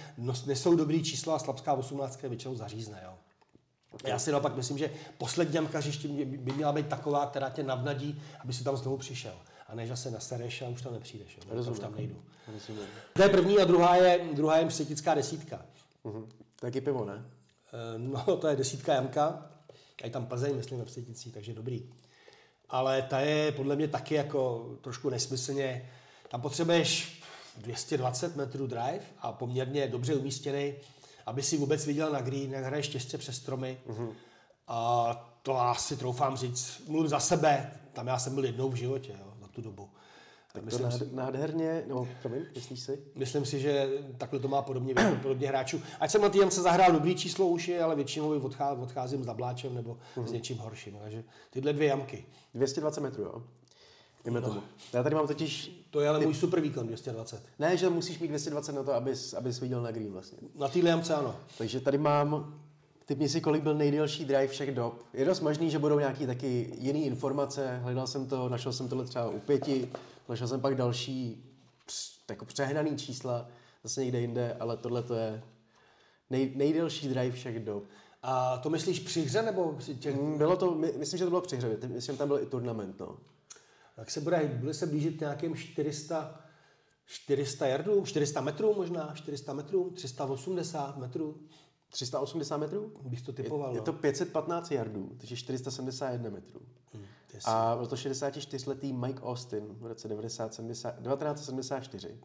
nesou dobrý číslo a slabská 18 většinou zařízne. Jo. Já si naopak myslím, že poslední jamka hřiště by měla být taková, která tě navnadí, aby si tam znovu přišel. A než se nasereš a už tam nepřijdeš. Jo. Už tam nejdu. Rozumím. To je první a druhá je, druhá je psychická desítka. Uh-huh. Taky pivo, ne? Eh, no, to je desítka jamka. A je tam Plzeň, myslím, ve Psyticí, takže dobrý. Ale ta je podle mě taky jako trošku nesmyslně. Tam potřebuješ 220 metrů drive a poměrně dobře umístěný, aby si vůbec viděl na green, jak hraješ těžce přes stromy. Uh-huh. A to asi troufám říct, mluvím za sebe, tam já jsem byl jednou v životě jo, za tu dobu. Tak myslím to si, nádherně, no, promiň, myslíš si? Myslím si, že takhle to má podobně, podobně hráčů. Ať jsem na týden se zahrál dobrý číslo už je, ale většinou odcházím, odcházím s Dabláčem nebo uh-huh. s něčím horším. Takže tyhle dvě jamky. 220 metrů, jo? Jdeme no. tomu. Já tady mám totiž... To je ale ty... můj super výkon, 220. Ne, že musíš mít 220 na to, abys, abys viděl na green vlastně. Na téhle jamce ano. Takže tady mám Typni si, kolik byl nejdelší drive všech dob. Je dost možný, že budou nějaký taky jiné informace. Hledal jsem to, našel jsem tohle třeba u pěti, našel jsem pak další jako přehnaný čísla zase někde jinde, ale tohle to je nej, nejdelší drive všech dob. A to myslíš při hře nebo při těch... Mm, bylo to, my, myslím, že to bylo při hře, myslím, že tam byl i turnament, no. Tak se bude, bude se blížit nějakým 400, 400 yardů, 400 metrů možná, 400 metrů, 380 metrů. 380 metrů? Bych to typoval. Je, je to 515 yardů, takže 471 metrů. Hmm, a byl to 64-letý Mike Austin v roce 1974.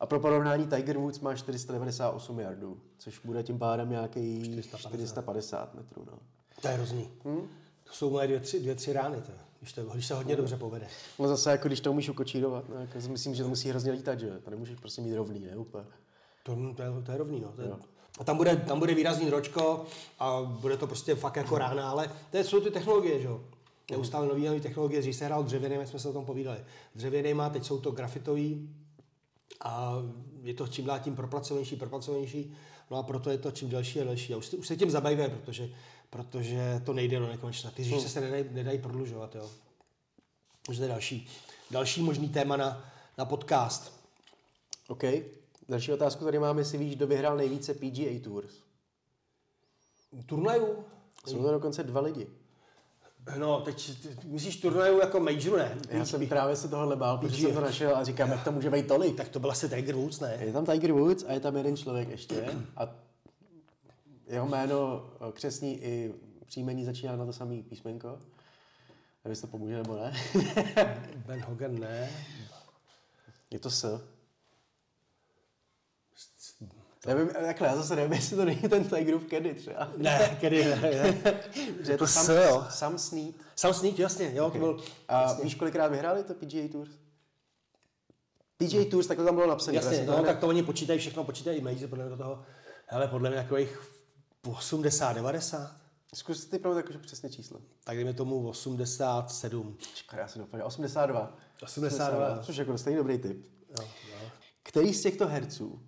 A pro porovnání Tiger Woods má 498 yardů, což bude tím pádem nějaký 450, 450 metrů. No. To je hrozný. Hmm? To jsou moje dvě, tři, dvě, tři rány, to, když, to, když se hodně hmm. dobře povede. No zase, jako když to umíš ukočírovat, no, jako myslím, že to musí hrozně lítat, že? To nemůžeš prostě mít rovný, ne úplně. To, to, je, to je rovný, no. To je, a tam bude, tam bude výrazný ročko a bude to prostě fakt jako rána, ale to jsou ty technologie, že jo. Neustále nový, nový technologie, když se hrál dřevěným, jsme se o tom povídali. Dřevěnýma, teď jsou to grafitový a je to čím dál tím propracovanější, propracovanější, no a proto je to čím delší a delší. A už, už se tím zabývají, protože, protože to nejde do nekonečna. Ty říše se nedají, nedají prodlužovat, jo. Takže to je další, další možný téma na, na podcast. OK. Další otázku tady máme, jestli víš, kdo vyhrál nejvíce PGA Tours. Turnajů? Jsou to dokonce dva lidi. No, teď myslíš turnajů jako majoru, ne? Já jsem právě se tohle bál, protože jsem to našel a říkám, jak to může být tolik. Tak to byl asi Tiger Woods, ne? Je tam Tiger Woods a je tam jeden člověk ještě a jeho jméno eh, křesní i příjmení začíná na to samé písmenko. Nevím, to pomůže nebo ne. ben Hogan ne. Je to S. Nevím, takhle, já zase nevím, jestli to není ten Tigerův Kedy třeba. Ne, Kedy ne, ne. že je to sam, s, jo. Sam Snead. Sam Snead, jasně, jo, okay. to byl... A jasně. víš, kolikrát vyhráli to PGA Tours? PGA Tours, takhle tam bylo napsané. Jasně, no, tak to oni počítají všechno, počítají major podle mě toho, hele, podle mě takových 80, 90. Zkus ty pravdu jakože přesně číslo. Tak dejme tomu 87. Čekaj, já si dopadl. 82. 82. 82. Což jako stejný dobrý tip. Jo, jo. Který z těchto herců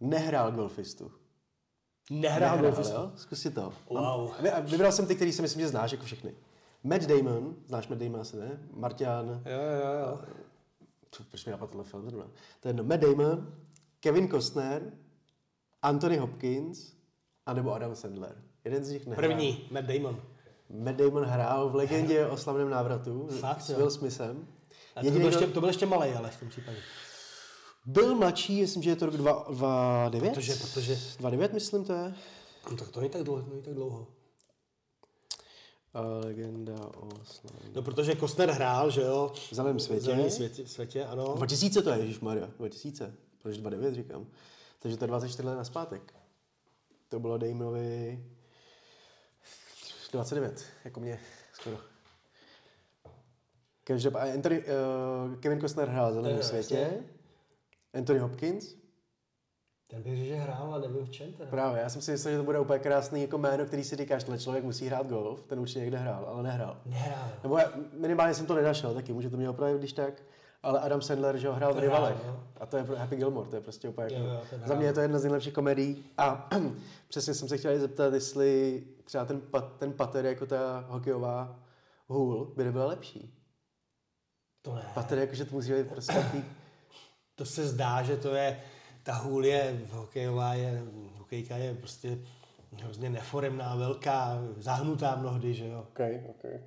nehrál golfistu. Nehrál, nehrál golfistu? Jo? Zkus si to. Wow. A vybral jsem ty, který si myslím, že znáš jako všechny. Matt Damon, znáš Matt Damon asi, ne? Martian. Jo, jo, jo. Co, proč mi napadl film? To je jedno. Matt Damon, Kevin Costner, Anthony Hopkins, anebo Adam Sandler. Jeden z nich nehrál. První, Matt Damon. Matt Damon hrál v legendě o slavném návratu Fakt, s Will Smithem. A to, byl ještě, to byl ještě malý, ale v tom případě. Byl mladší, myslím, že je to rok 2009. Protože, protože... 2009, myslím, to je. No, tak to není tak dlouho. Není tak dlouho. A legenda o. No, protože Kostner hrál, že jo? V zelené světě. V zeleném světě, světě, ano. 2000 to je, Ježíš Maria, 2000. Proč 29 říkám? Takže to je 24 let naspátek. To bylo Dameovi 29, jako mě skoro. Každopádně uh, Kevin Costner hrál v zeleném světě. Jasně. Anthony Hopkins. Ten bych že hrál, ale nevím v čem teda. Právě, já jsem si myslel, že to bude úplně krásný jako jméno, který si říkáš, že člověk musí hrát golf, ten určitě někde hrál, ale nehrál. Nehrál. Nebo já, minimálně jsem to nenašel taky, může to mě opravit, když tak. Ale Adam Sandler, že ho hrál v Rivalech. hrál, no. A to je pro Happy Gilmore, to je prostě úplně jako... Jo, jo, ten za mě je to jedna z nejlepších komedií. A přesně jsem se chtěl zeptat, jestli třeba ten, pat, ten pater jako ta hokejová hůl by nebyla lepší. To ne. Pater jakože to musí být prostě. To se zdá, že to je, ta hůl je, hokejová je, hokejka je prostě hrozně neforemná, velká, zahnutá mnohdy, že jo. Okay, okay.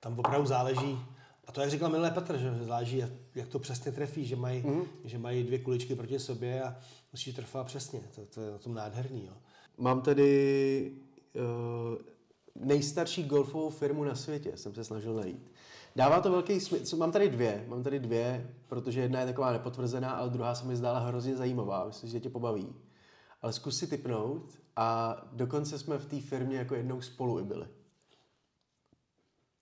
Tam opravdu záleží, a to jak říkal minulé Petr, že záleží, jak, to přesně trefí, že mají, mm. že mají dvě kuličky proti sobě a musí trefovat přesně, to, to je na tom nádherný, jo. Mám tady uh, nejstarší golfovou firmu na světě, jsem se snažil najít. Dává to velký smysl. Mám tady dvě, mám tady dvě, protože jedna je taková nepotvrzená, ale druhá se mi zdála hrozně zajímavá. Myslím, že tě pobaví. Ale zkus si typnout a dokonce jsme v té firmě jako jednou spolu i byli.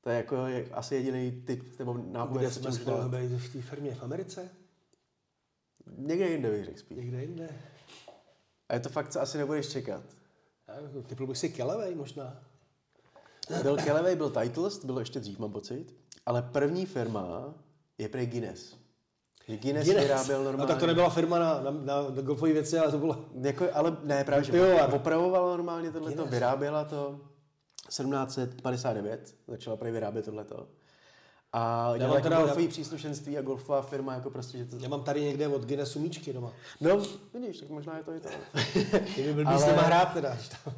To je jako je asi jediný typ nebo nápad, Kde jsme spolu byli v té firmě v Americe? Někde jinde bych řekl spíš. Někde jinde? A je to fakt, co asi nebudeš čekat. Já, typl bych si Kelevej možná. Byl Kelevej, byl Titleist, bylo ještě dřív, mám pocit. Ale první firma je prej Guinness. Že Guinness, Guinness. vyráběl normálně. No tak to nebyla firma na, na, na, na golfové věci, ale to bylo... Jako, ale ne, právě, že Pivovar. opravovala normálně tohleto, Guinness. vyráběla to 1759, začala prej vyrábět tohleto. A dělala mám teda- golfové příslušenství a golfová firma jako prostě, že to... Já mám tady někde od Guinnessu míčky doma. No, vidíš, tak možná je to i to. Kdyby byl s nima hrát teda. Uh,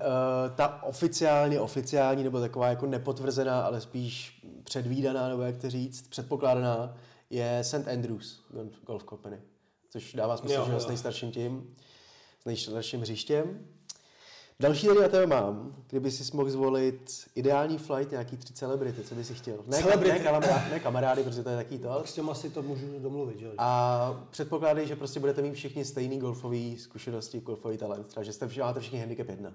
ta oficiálně, oficiální, nebo taková jako nepotvrzená, ale spíš předvídaná, nebo jak to říct, předpokládaná, je St. Andrews Golf- Company. Což dává smysl, Jo, že jo. s nejstarším tím, s nejstarším hřištěm. Další tady na tebe mám, kdyby si mohl zvolit ideální flight nějaký tři celebrity, co by si chtěl. Ne, Celebrity? ne, kamarády, ne kamarády, protože to je taký to. S těma si to můžu domluvit, že jo. A předpokládej, že prostě budete mít všichni stejný golfový zkušenosti, golfový talent. Třeba, že jste máte všichni handicap jedna.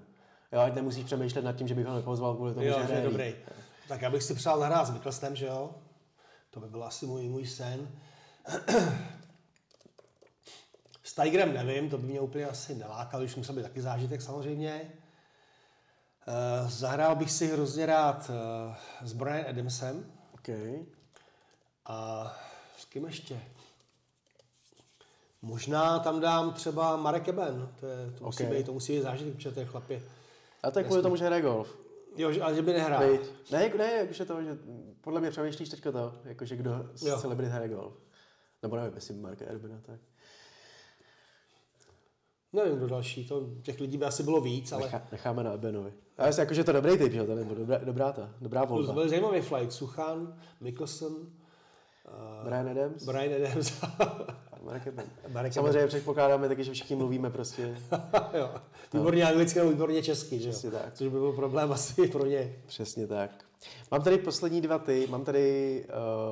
Jo, ať nemusíš přemýšlet nad tím, že bych ho nepozval kvůli tomu, Jo, že že je dobrý. Tak já bych si přál zahrát s Mikkelsem, že jo. To by byl asi můj, můj sen. S Tigerem nevím, to by mě úplně asi nelákal, už musel být taky zážitek samozřejmě. Uh, zahrál bych si hrozně rád uh, s Brian Adamsem Okay. a s kým ještě? Možná tam dám třeba Marek Eben, to, je, to, musí Ok. být, to musí být zážitek, protože to je chlapě. A to je kvůli tomu, že hraje golf. Jo, ale že by nehrál. Viď? Ne, ne, jakože to, že podle mě přemýšlíš teďka to, jakože kdo z celebrit hraje golf. Nebo nevím, jestli Marka Erbina, tak. Nevím, kdo další, to, těch lidí by asi bylo víc, ale Nechá, necháme na Ebenovi. A jestli jakože to dobrý typ, že to je dobrá, dobrá ta, dobrá to volba. byl zajímavý flight. Suchan, Mickelson, Brian Adams, Brian Adams. Mark Eben. Marek Samozřejmě předpokládáme taky, že všichni mluvíme prostě jo. Výborně anglicky nebo výborně česky, že Přesně jo? tak. Což by byl problém asi pro ně. Přesně tak. Mám tady poslední dva ty, mám tady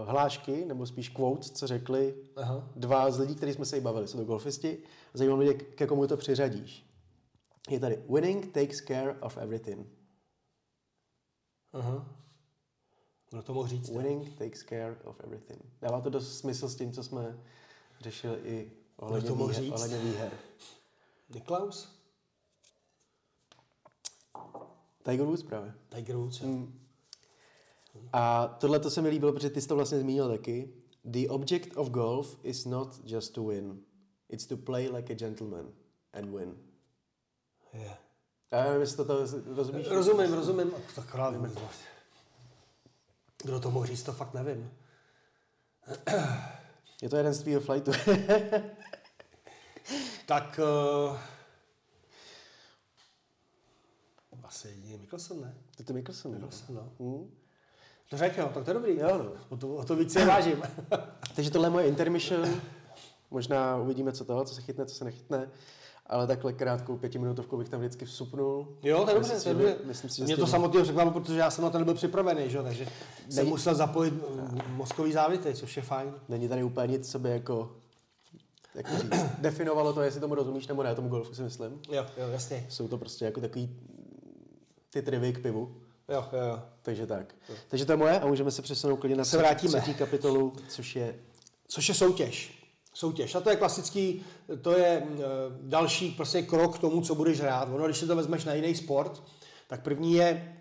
uh, hlášky, nebo spíš quotes, co řekli Aha. dva z lidí, kteří jsme se jí bavili, jsou to golfisti. Zajímá mě, ke komu to přiřadíš. Je tady winning takes care of everything. Aha. Kdo to mohl říct? Winning takes care of everything. Dává to dost smysl s tím, co jsme řešili i ohledně, to výher, říct? ohledně výher. Niklaus? Tiger Woods právě. Tiger Woods. Mm. A tohle to se mi líbilo, protože ty jsi to vlastně zmínil taky. The object of golf is not just to win. It's to play like a gentleman and win. Je. Já nevím, jestli to, to rozumíš. Rozumím, rozumím. Tak rád vím. Kdo to mohl říct, to fakt nevím. Je to jeden z tvýho flightu. Tak... Uh, asi jediný Mickelson, ne? to je to Mickelson. no. Mickelson, no. Hmm. To řekl, tak to je dobrý. Jo, no. O to, o to víc si vážím. Takže tohle je moje intermission. Možná uvidíme, co to, co se chytne, co se nechytne. Ale takhle krátkou pětiminutovku bych tam vždycky vsupnul. Jo, to je dobře, to je dobře. myslím si, že Mě to samotně překvapilo, protože já jsem na to nebyl připravený, že? takže jsem Není- musel zapojit mozkový závity, což je fajn. Není tady úplně nic, co by jako, jak to říct, definovalo to, jestli tomu rozumíš nebo ne, tomu golfu si myslím. Jo, jo, jasně. Jsou to prostě jako takový ty trivy k pivu. Jo, jo, jo. Takže tak. Takže to je moje a můžeme se přesunout klidně na Se vrátíme. třetí kapitolu, což je Což je soutěž. Soutěž. A to je klasický, to je e, další prostě krok k tomu, co budeš hrát. Ono, když si to vezmeš na jiný sport, tak první je,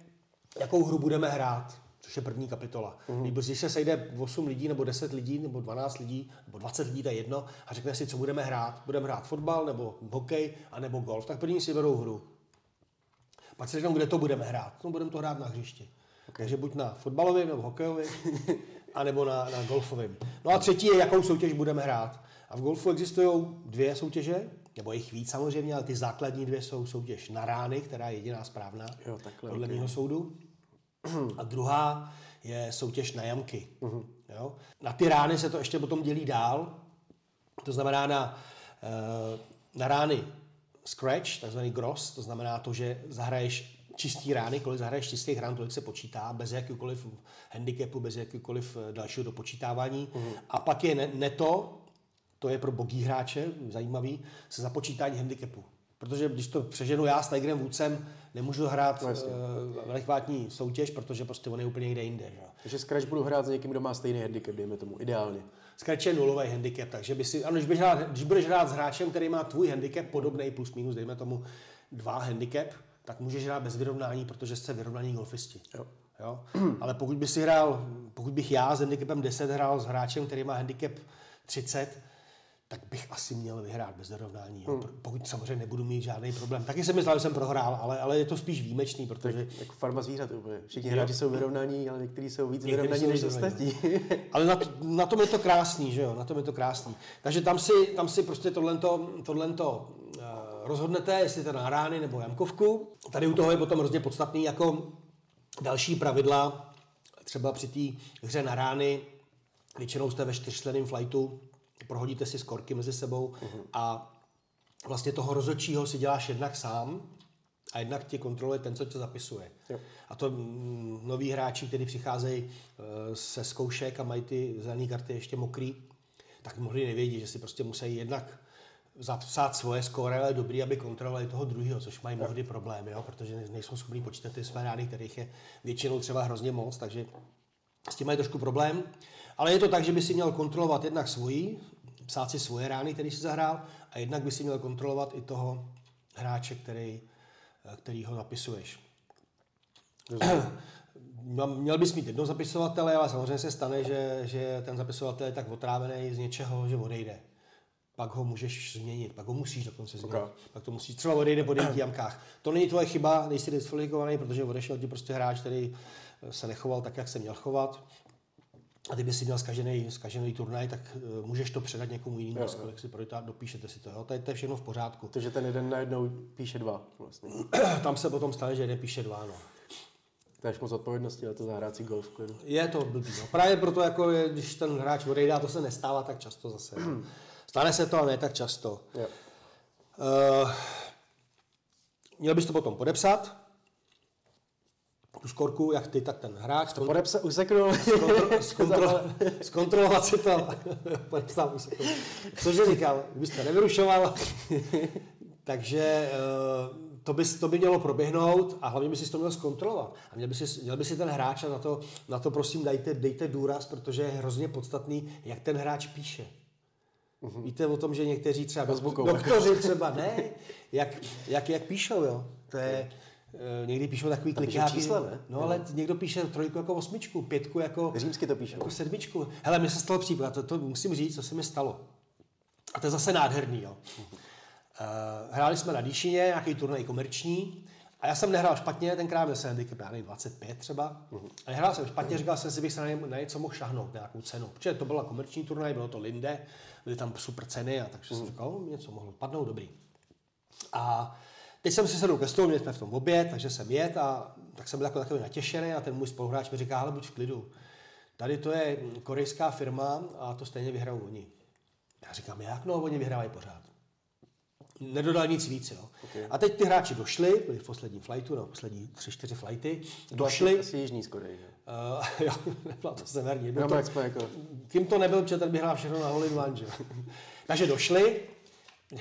jakou hru budeme hrát. což je první kapitola. Mm. Když se sejde 8 lidí, nebo 10 lidí, nebo 12 lidí, nebo 20 lidí, to je jedno, a řekne si, co budeme hrát. Budeme hrát fotbal, nebo hokej, a nebo golf. Tak první si berou hru. Pak si řeknou, kde to budeme hrát. No, budeme to hrát na hřišti. Okay. Takže buď na fotbalovém, nebo hokejovém, anebo na, na golfovém. No a třetí je, jakou soutěž budeme hrát. A v golfu existují dvě soutěže, nebo jich víc samozřejmě, ale ty základní dvě jsou soutěž na rány, která je jediná správná, Jo, takhle, podle okay. mého soudu. A druhá je soutěž na jamky. Mhm. Jo? Na ty rány se to ještě potom dělí dál. To znamená na, eh, na rány scratch, takzvaný gross, to znamená to, že zahraješ čistý rány, kolik zahraješ čistých rán, tolik se počítá, bez jakýkoliv handicapu, bez jakýkoliv eh, dalšího dopočítávání. A pak je ne- neto, to je pro bogý hráče, zajímavý, se započítání handicapu. Protože když to přeženu já s Tigerem Woodsem, nemůžu hrát No, jasně. uh, velikvátní soutěž, protože prostě on je úplně někde jinde. Že? Takže Scratch budu hrát s někým, kdo má stejný handicap, dejme tomu, ideálně. Scratch je nulový handicap, takže by si, ano, když, budeš hrát, když budeš hrát s hráčem, který má tvůj handicap podobný plus minus, dejme tomu dva handicap, tak můžeš hrát bez vyrovnání, protože jste vyrovnaní golfisti. Jo. Jo? Ale pokud by si hrál, pokud bych já s handicapem 10 hrál s hráčem, který má handicap 30, tak bych asi měl vyhrát bez vyrovnání. Jo? Pokud samozřejmě nebudu mít žádný problém. Taky jsem myslel, že jsem prohrál, ale, ale je to spíš výjimečný, protože Jako farma zvířat úplně. Všichni hráči jsou vyrovnaní, ale někteří jsou víc Někteří vyrovnaní jsou než ostatní. Ale na, na tom je to krásný, že jo? Na tom je to krásný. Takže tam si, tam si prostě tohlento, tohlento uh, rozhodnete, jestli to na rány nebo jamkovku. Tady u toho je potom hrozně podstatný jako další pravidla, třeba při té hře na rány, většinou jste ve čtyřčlenném flightu, prohodíte si skorky mezi sebou a vlastně toho rozhodčího si děláš jednak sám a jednak ti kontroluje ten, co tě zapisuje. Jo. A to mm, noví hráči, kteří přicházejí eh, se zkoušek a mají ty zelené karty ještě mokrý, tak mnohdy nevědí, že si prostě musí jednak zapsat svoje skóre, ale dobrý, aby kontrolovali toho druhého, což mají mnohdy problém, jo? protože ne- nejsou schopní počítat ty své rány, kterých je většinou třeba hrozně moc, takže s tím mají trošku problém. Ale je to tak, že by si měl kontrolovat jednak svoji, psát si svoje rány, který si zahrál, a jednak by si měl kontrolovat i toho hráče, který, eh, který ho zapisuješ. Měl bys mít jednoho zapisovatele, ale samozřejmě se stane, že, že ten zapisovatel je tak otrávený z něčeho, že odejde. Pak ho můžeš změnit, pak ho musíš dokonce změnit. Ok. Pak to musíš, třeba odejde po devíti jamkách. To není tvoje chyba, nejsi diskvalifikovaný, protože odešel ti prostě hráč, který eh, se nechoval tak, jak se měl chovat. A ty by si měl zkažený, zkažený turnaj, tak uh, můžeš to předat někomu jinému, kolik si projít dopíšete si to. Jo? To, je, to je všechno v pořádku. Takže ten jeden najednou píše dva vlastně. Tam se potom stane, že jeden píše dva. No. To je moc odpovědnosti na to zahrát si golf klidu. Je to blbý. No. Právě proto, jako je, když ten hráč odejde, a to se nestává tak často zase. No. Stane se to, ale ne tak často. Jo. Uh, měl bys to potom podepsat, tu skorku, jak ty, tak ten hráč. To Podepsa, useknul. zkontro, zkontro, zkontrolovat si to. Podepsal to. Cože říkal, kdybyste nevyrušoval. Takže eh, to by, to by mělo proběhnout a hlavně by si to měl zkontrolovat. A měl by si, měl by si ten hráč a na to, na to prosím dejte, dejte důraz, protože je hrozně podstatný, jak ten hráč píše. Víte o tom, že někteří třeba Facebooku. doktoři třeba ne, jak, jak, jak píšou, jo. To je, někdy píšou takový klikáky. čísla, ne? No ale někdo píše trojku jako osmičku, pětku jako, Římsky to píše. jako sedmičku. Hele, mi se stalo případ, to, to musím říct, co se mi stalo. A to je zase nádherný, jo. Uh, hráli jsme na Díšině, nějaký turnaj komerční, a já jsem nehrál špatně, tenkrát měl jsem handicap, já nevím, 25 třeba. A nehrál jsem špatně, říkal jsem si, bych se na, ně, na něco mohl šahnout, nějakou cenu. Protože to byla komerční turnaj, bylo to Linde, byly tam super ceny, a takže jsem říkal, "O, něco mohlo padnout, dobrý. A teď jsem si sedl ke stolu, měli jsme v tom oběd, takže jsem jet a tak jsem byl jako takový natěšený a ten můj spoluhráč mi říká, ale buď v klidu. Tady to je korejská firma a to stejně vyhrajou oni. Já říkám, jak no, oni vyhrávají pořád. Nedodal nic víc, jo. Okay. A teď ty hráči došli, byli v posledním flightu, no, poslední tři, čtyři flighty, došli, Asi, asi jižní Skorej, že? uh, jo, nebyla to severní, No, to, jako... kým to nebyl, protože ten by hrál všechno na one, že jo. Takže došli,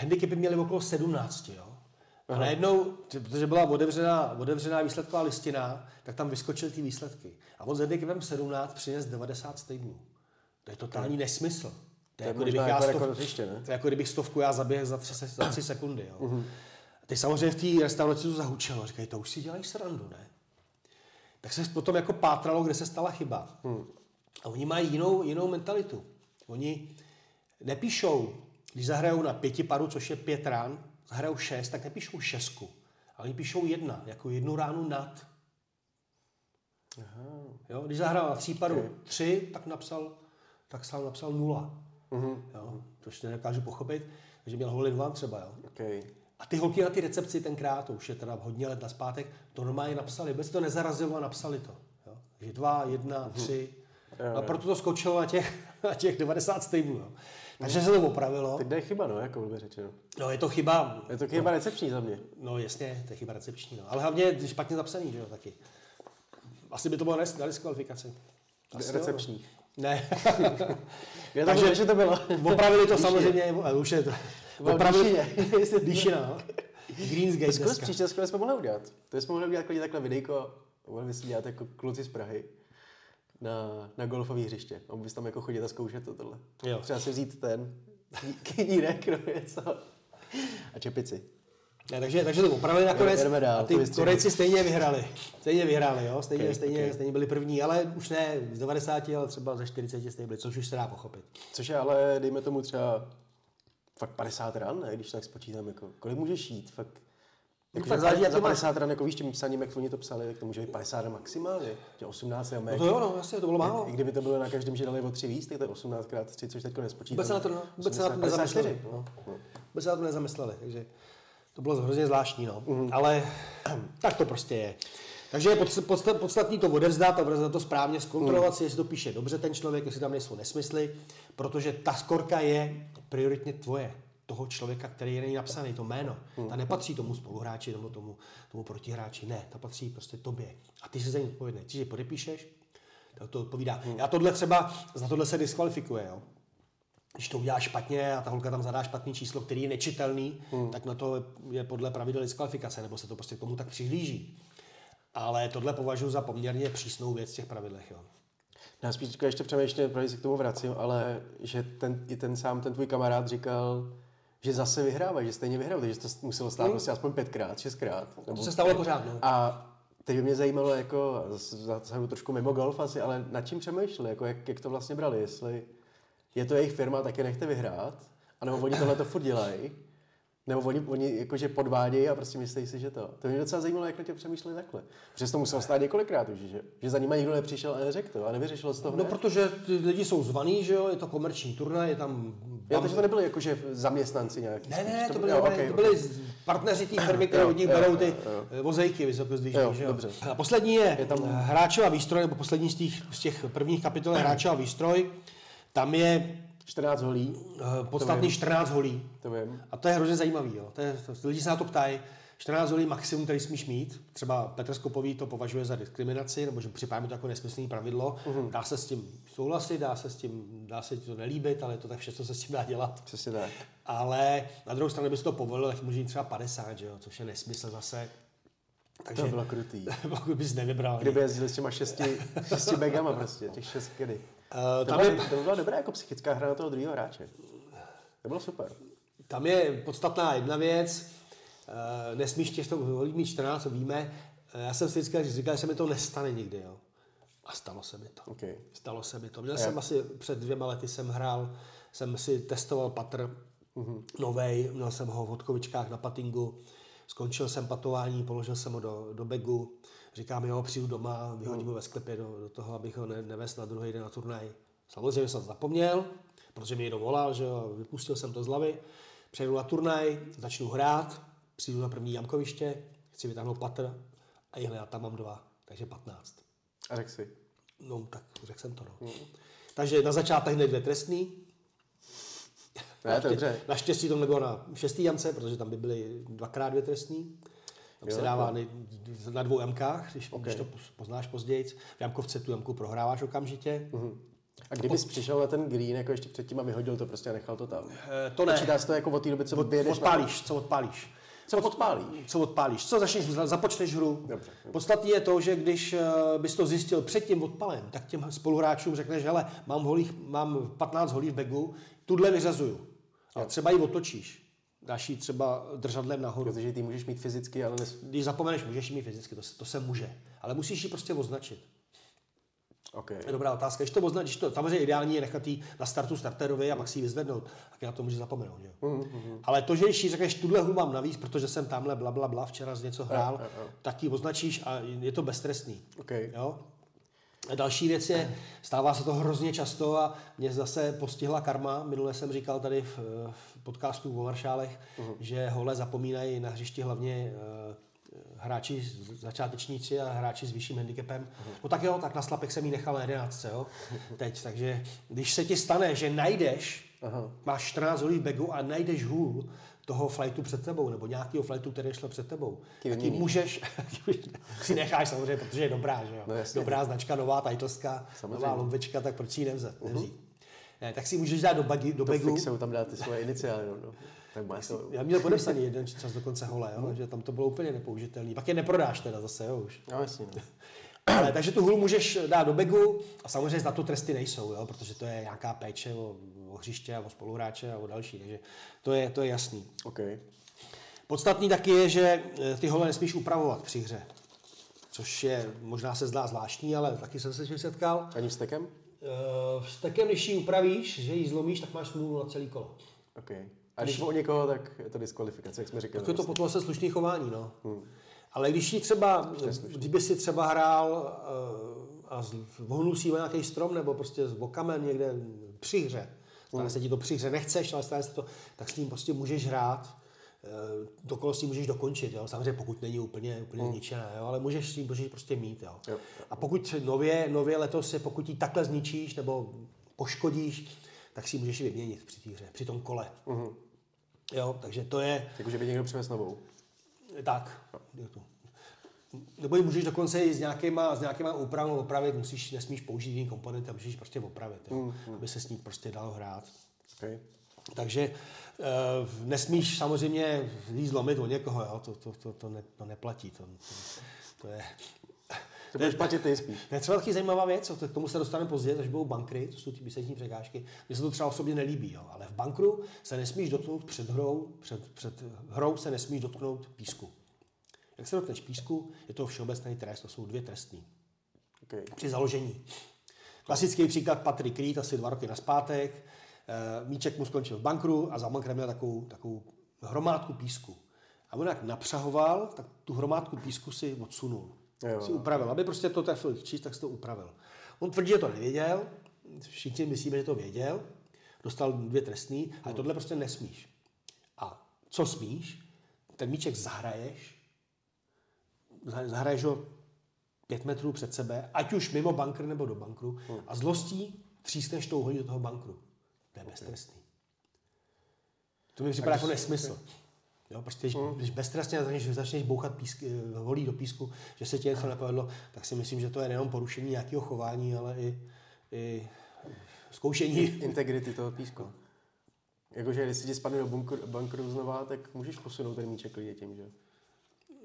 handicapy měli okolo 17, jo. A najednou, protože byla otevřená, otevřená výsledková listina, tak tam vyskočily ty výsledky. A on s handicapem 17 přines 90 stejnů. To je totální nesmysl. To je, jako, kdybych já jako stov, rekord hřiště, ne? to je jako kdybych stovku já zaběhl za tři, za tři sekundy. Jo. A teď samozřejmě v té restauraci to zahučelo. Říkají, to už si dělají srandu, ne? tak se potom jako pátralo, kde se stala chyba. Hmm. A oni mají jinou, jinou mentalitu. Oni nepíšou, když zahrajou na pěti paru, což je pět rán, zahrajou šest, tak nepíšou šestku. Ale oni píšou jedna, jako jednu ránu nad. Aha. Jo, když zahrál na tří paru okay. tři, tak napsal, tak sám napsal nula. Uh-huh. Jo, což nedokážu pochopit. Takže měl hole dva třeba. Jo. Okay. A ty holky na ty recepci tenkrát, to už je teda hodně let naspátek, to normálně napsali, vůbec to nezarazilo a napsali to. Jo. Takže dva, jedna, uh-huh. tři. Jo, a proto to skočilo na těch, na těch 90 staveů. Takže se to opravilo. Teď je chyba, no, jako by řečeno. No, je to chyba. Je to chyba no, recepční za mě. No, jasně, to je chyba recepční. No. Ale hlavně špatně zapsaný, že jo, taky. Asi by to bylo na diskvalifikaci. Recepční. Jo, no. Ne. Já Takže, že to bylo. Opravili to samozřejmě, už je to. Opravili, Díšina, no. Greensgate Zkus příště jsme mohli udělat. To jsme mohli udělat takhle videjko, mohli si dělat jako kluci z Prahy na, na golfové hřiště. A bys tam jako chodit a zkoušet to tohle. Jo. Třeba si vzít ten knírek nebo něco a čepici. Ne, takže, takže to opravili nakonec dál, a ty Korejci stejně vyhrali. Stejně vyhrali, jo? Stejně, okay, stejně, okay. stejně byli první, ale už ne z 90, ale třeba ze 40 stejně byli, což už se dá pochopit. Což je ale, dejme tomu třeba fakt 50 ran, ne? když tak spočítám, jako, kolik můžeš jít, fakt jako, tak záleží, za 50 ran, jako víš, tím psaním, jak oni to psali, tak to může být 50 ran maximálně, že 18 jamek. No to jo, no, jasně, to bylo málo. I kdyby to bylo na každém, že dali o 3 víc, tak to je 18 krát 3, což teď nespočítám. Vůbec se na to, no, vůbec se na to nezamysleli. No. No. Vůbec se na to nezamysleli, takže to bylo hrozně zvláštní, no. Mm-hmm. Ale tak to prostě je. Takže je podstatný to odevzdat a odevzdat to správně, zkontrolovat mm. si, jestli to píše dobře ten člověk, jestli tam nejsou nesmysly, protože ta skorka je prioritně tvoje toho člověka, který je napsaný, to jméno. Hmm. Ta nepatří tomu spoluhráči nebo tomu, tomu protihráči. Ne, ta patří prostě tobě. A ty jsi za ní odpovědný. Ty si podepíšeš, tak to odpovídá. Hmm. Já tohle třeba, za tohle se diskvalifikuje, jo. Když to uděláš špatně a ta holka tam zadá špatný číslo, který je nečitelný, hmm. tak na to je podle pravidel diskvalifikace, nebo se to prostě k tomu tak přihlíží. Ale tohle považuji za poměrně přísnou věc v těch pravidlech. Jo. Já spíš ještě přemýšlím, protože se k tomu vracím, ale že ten, i ten sám ten tvůj kamarád říkal, že zase vyhrávají, že stejně vyhrál, takže to muselo stát hmm. prostě aspoň pětkrát, šestkrát. Nebo to se stalo pořád, no. A teď by mě zajímalo, jako, zase trošku mimo golf asi, ale nad čím přemýšleli, jako jak, jak to vlastně brali, jestli je to jejich firma, tak je nechte vyhrát, anebo oni tohle to furt dělají, nebo oni, oni jakože podvádějí a prostě myslí si, že to. To mě docela zajímalo, jak na tě přemýšleli takhle. Protože to muselo stát několikrát už, že, že za nimi nikdo nepřišel a neřekl to a nevyřešilo se to hned. No, protože ty lidi jsou zvaný, že jo, je to komerční turnaj, je tam... Já, takže to nebyly jakože zaměstnanci nějaký. Ne, ne, to, to byly, jo, okay, to byly okay. partneři té firmy, které od nich berou ty jo. vozejky vysokozdvižní, že jo. Dobře. A poslední je, je tam... hráčová výstroj, nebo poslední z těch, z těch prvních kapitol je hráčová výstroj. Tam je 14 holí. Uh, podstatný 14 holí. To vím. A to je hrozně zajímavý. Jo. To je, to, lidi se na to ptají. 14 holí maximum, který smíš mít. Třeba Petr Skopový to považuje za diskriminaci, nebo že připadá mi to jako nesmyslný pravidlo. Uh-huh. Dá se s tím souhlasit, dá se s tím, dá se to nelíbit, ale to tak všechno se s tím dá dělat. Přesně tak. Ale na druhou stranu, bys to povolil, tak může jít třeba 50, že jo? což je nesmysl zase. Takže, to bylo krutý. pokud bys nevybral. Kdyby jezdil s těma šesti, šesti bagama prostě, těch šest kedy. Uh, tam to, je, to byla dobrá jako psychická hra na toho druhého hráče. To bylo super. Tam je podstatná jedna věc. Uh, nesmíš těch holí mít 14, co víme. Uh, já jsem si vždycky říkal, že se mi to nestane nikdy. Jo. A stalo se mi to. Okay. Stalo se mi to. Měl jsem asi před dvěma lety jsem hrál, jsem si testoval patr uh-huh. novej, měl jsem ho v hodkovičkách na patingu, skončil jsem patování, položil jsem ho do, do begu, Říkám, jo, přijdu doma, vyhodím ho ve sklepě do, do toho, abych ho ne, nevez na druhý den na turnaj. Samozřejmě jsem zapomněl, protože mi někdo volal, že jo, vypustil jsem to z hlavy. Přejdu na turnaj, začnu hrát, přijdu na první jamkoviště, chci vytáhnout patr a jhle, já tam mám dva, takže 15. A řekl si? No, tak řekl jsem to, no. Mm. Takže na začátek hned dvě trestný. Ne, dobře. Naštěstí to nebylo na šestý jamce, protože tam by byly dvakrát dvě trestný. Tam jo, se dává to... na dvou MKách, když, okay. když to poznáš později. V jamkovce tu jamku prohráváš okamžitě. Uh-huh. A kdybys po... přišel na ten green jako ještě předtím a vyhodil to prostě a nechal to tam? E, to ne. Počítá se to jako od té doby, co od? Odpálíš, na... co odpálíš. Co odpálíš? Co odpálíš? Co začneš, započneš hru. Dobře. Podstatný je to, že když eh, bys to zjistil před tím odpalem, tak těm spoluhráčům řekneš, hele, mám, holích, mám 15 holí v begu, tuhle vyřazuju. A třeba ji otočíš. Dáš ji třeba držadlem nahoru. Protože ty můžeš mít fyzicky, ale nes... Když zapomeneš, můžeš ji mít fyzicky, to, se- to se může. Ale musíš ji prostě označit. OK. To je dobrá otázka. Když to označíš, to samozřejmě ideální je nechat ji na startu starterovi a si ji vyzvednout. Tak na to může zapomenout. Jo? Mhm, Ale to, že když řekneš, tuhle hru mám navíc, protože jsem tamhle bla, bla, bla včera z něco hrál, jo, jo. tak ji označíš a je to beztrestný. OK. Jo? A další věc je, stává se to hrozně často a mě zase postihla karma. Minule jsem říkal tady v, v podcastu o maršálech, uh-huh. že hole zapomínají na hřišti hlavně eh, hráči začátečníci a hráči s vyšším handicapem. Uh-huh. No tak jo, tak na slapek jsem jí nechal na 11, jo, teď. Takže když se ti stane, že najdeš, Aha. máš 14 holí v bagu a najdeš hůl toho flightu před tebou, nebo nějakého flightu, který šel před tebou, Ty ji vyměníš. můžeš, si necháš samozřejmě, protože je dobrá, že jo? No jasně. dobrá značka, nová Samozřejmě. nová lombečka, tak proč ji nevzat, nevzít? Ne, tak si můžeš dát do, bagi, do bagu. fixou tam dát ty svoje iniciály. No, no. Tak má to... Já měl podepsaný jeden čas dokonce hole, jo? že tam to bylo úplně nepoužitelný. Pak je neprodáš teda zase, jo, už. No jasně. No. Ale, takže tu hulu můžeš dát do bagu a samozřejmě za to tresty nejsou, jo? protože to je nějaká péče o, o hřiště a o spoluhráče a o další, takže to je, to je jasný. OK. Podstatný taky je, že eh, ty hole nesmíš upravovat při hře. Což je, možná se zdá zvláštní, ale taky jsem se s tím setkal. Ani s tekem? Uh, s tekem, když ji upravíš, že ji zlomíš, tak máš smůlu na celý kolo. OK. A když o někoho, tak je to diskvalifikace, jak jsme říkali. Tak je to potom se slušný chování, no. Hmm. Ale když ji třeba, kdyby si třeba hrál uh, a vohnul si o nějaký strom nebo prostě s bokamen někde při hře, stane se ti to při hře, nechceš, ale stane se to, tak s ním prostě můžeš hrát, uh, to kolo s ním můžeš dokončit, jo? samozřejmě pokud není úplně, úplně zničené, jo? ale můžeš s ním můžeš prostě mít. Jo? Jo. A pokud nově, nově letos je, pokud ji takhle zničíš nebo poškodíš, tak si ji můžeš vyměnit při té hře, při tom kole. Mhm. Jo, takže to je, Jakože by někdo přivez novou. tak. je to. Nebo ji můžeš dokonce i s nějakýma, s nějakýma úpravou opravit, musíš, nesmíš použít jiný komponenty a můžeš prostě opravit, jo, aby se s ní prostě dalo hrát. OK. Takže e, nesmíš samozřejmě jí zlomit o někoho, jo, to, to, to, to, ne, to neplatí, to, to, to je... To budeš platit ty spíš. To je třeba taky zajímavá věc, k tomu se dostaneme později, až budou bankry, to jsou ty výseční překážky. Mně se to třeba osobně nelíbí, jo, ale v bankru se nesmíš dotknout před hrou, před, před hrou se nesmíš dotknout písku. Jak se dotkneš písku, je to všeobecný trest, to jsou dvě trestní. OK. Při založení. Klasický příklad Patrick Reed, asi dva roky naspátek. Eh, Míček mu skončil v bankru a za bankrem měl takovou, takovou hromádku písku. A on jak napřahoval, tak tu hromádku písku si odsunul. Jo, si upravil. Aby prostě to trefil číst, tak si to upravil. On tvrdí, že to nevěděl. Všichni myslíme, že to věděl. Dostal dvě trestný, ale tohle prostě nesmíš. A co smíš? Ten míček zahraješ, zah- zahraješ ho pět metrů před sebe, ať už mimo bankr nebo do bankru, a zlostí třísneš tou hodí do toho bankru. To je beztrestný. To mi připadá jako nesmysl. Jo, prostě když, když beztrestně začneš, začneš bouchat písk, eh, holí do písku, že se ti něco nepovedlo, tak si myslím, že to je nejenom porušení nějakého chování, ale i, i zkoušení. Integrity toho písku. Jakože když si ti spadne do bankru znova, tak můžeš posunout ten míček klidně tím, že?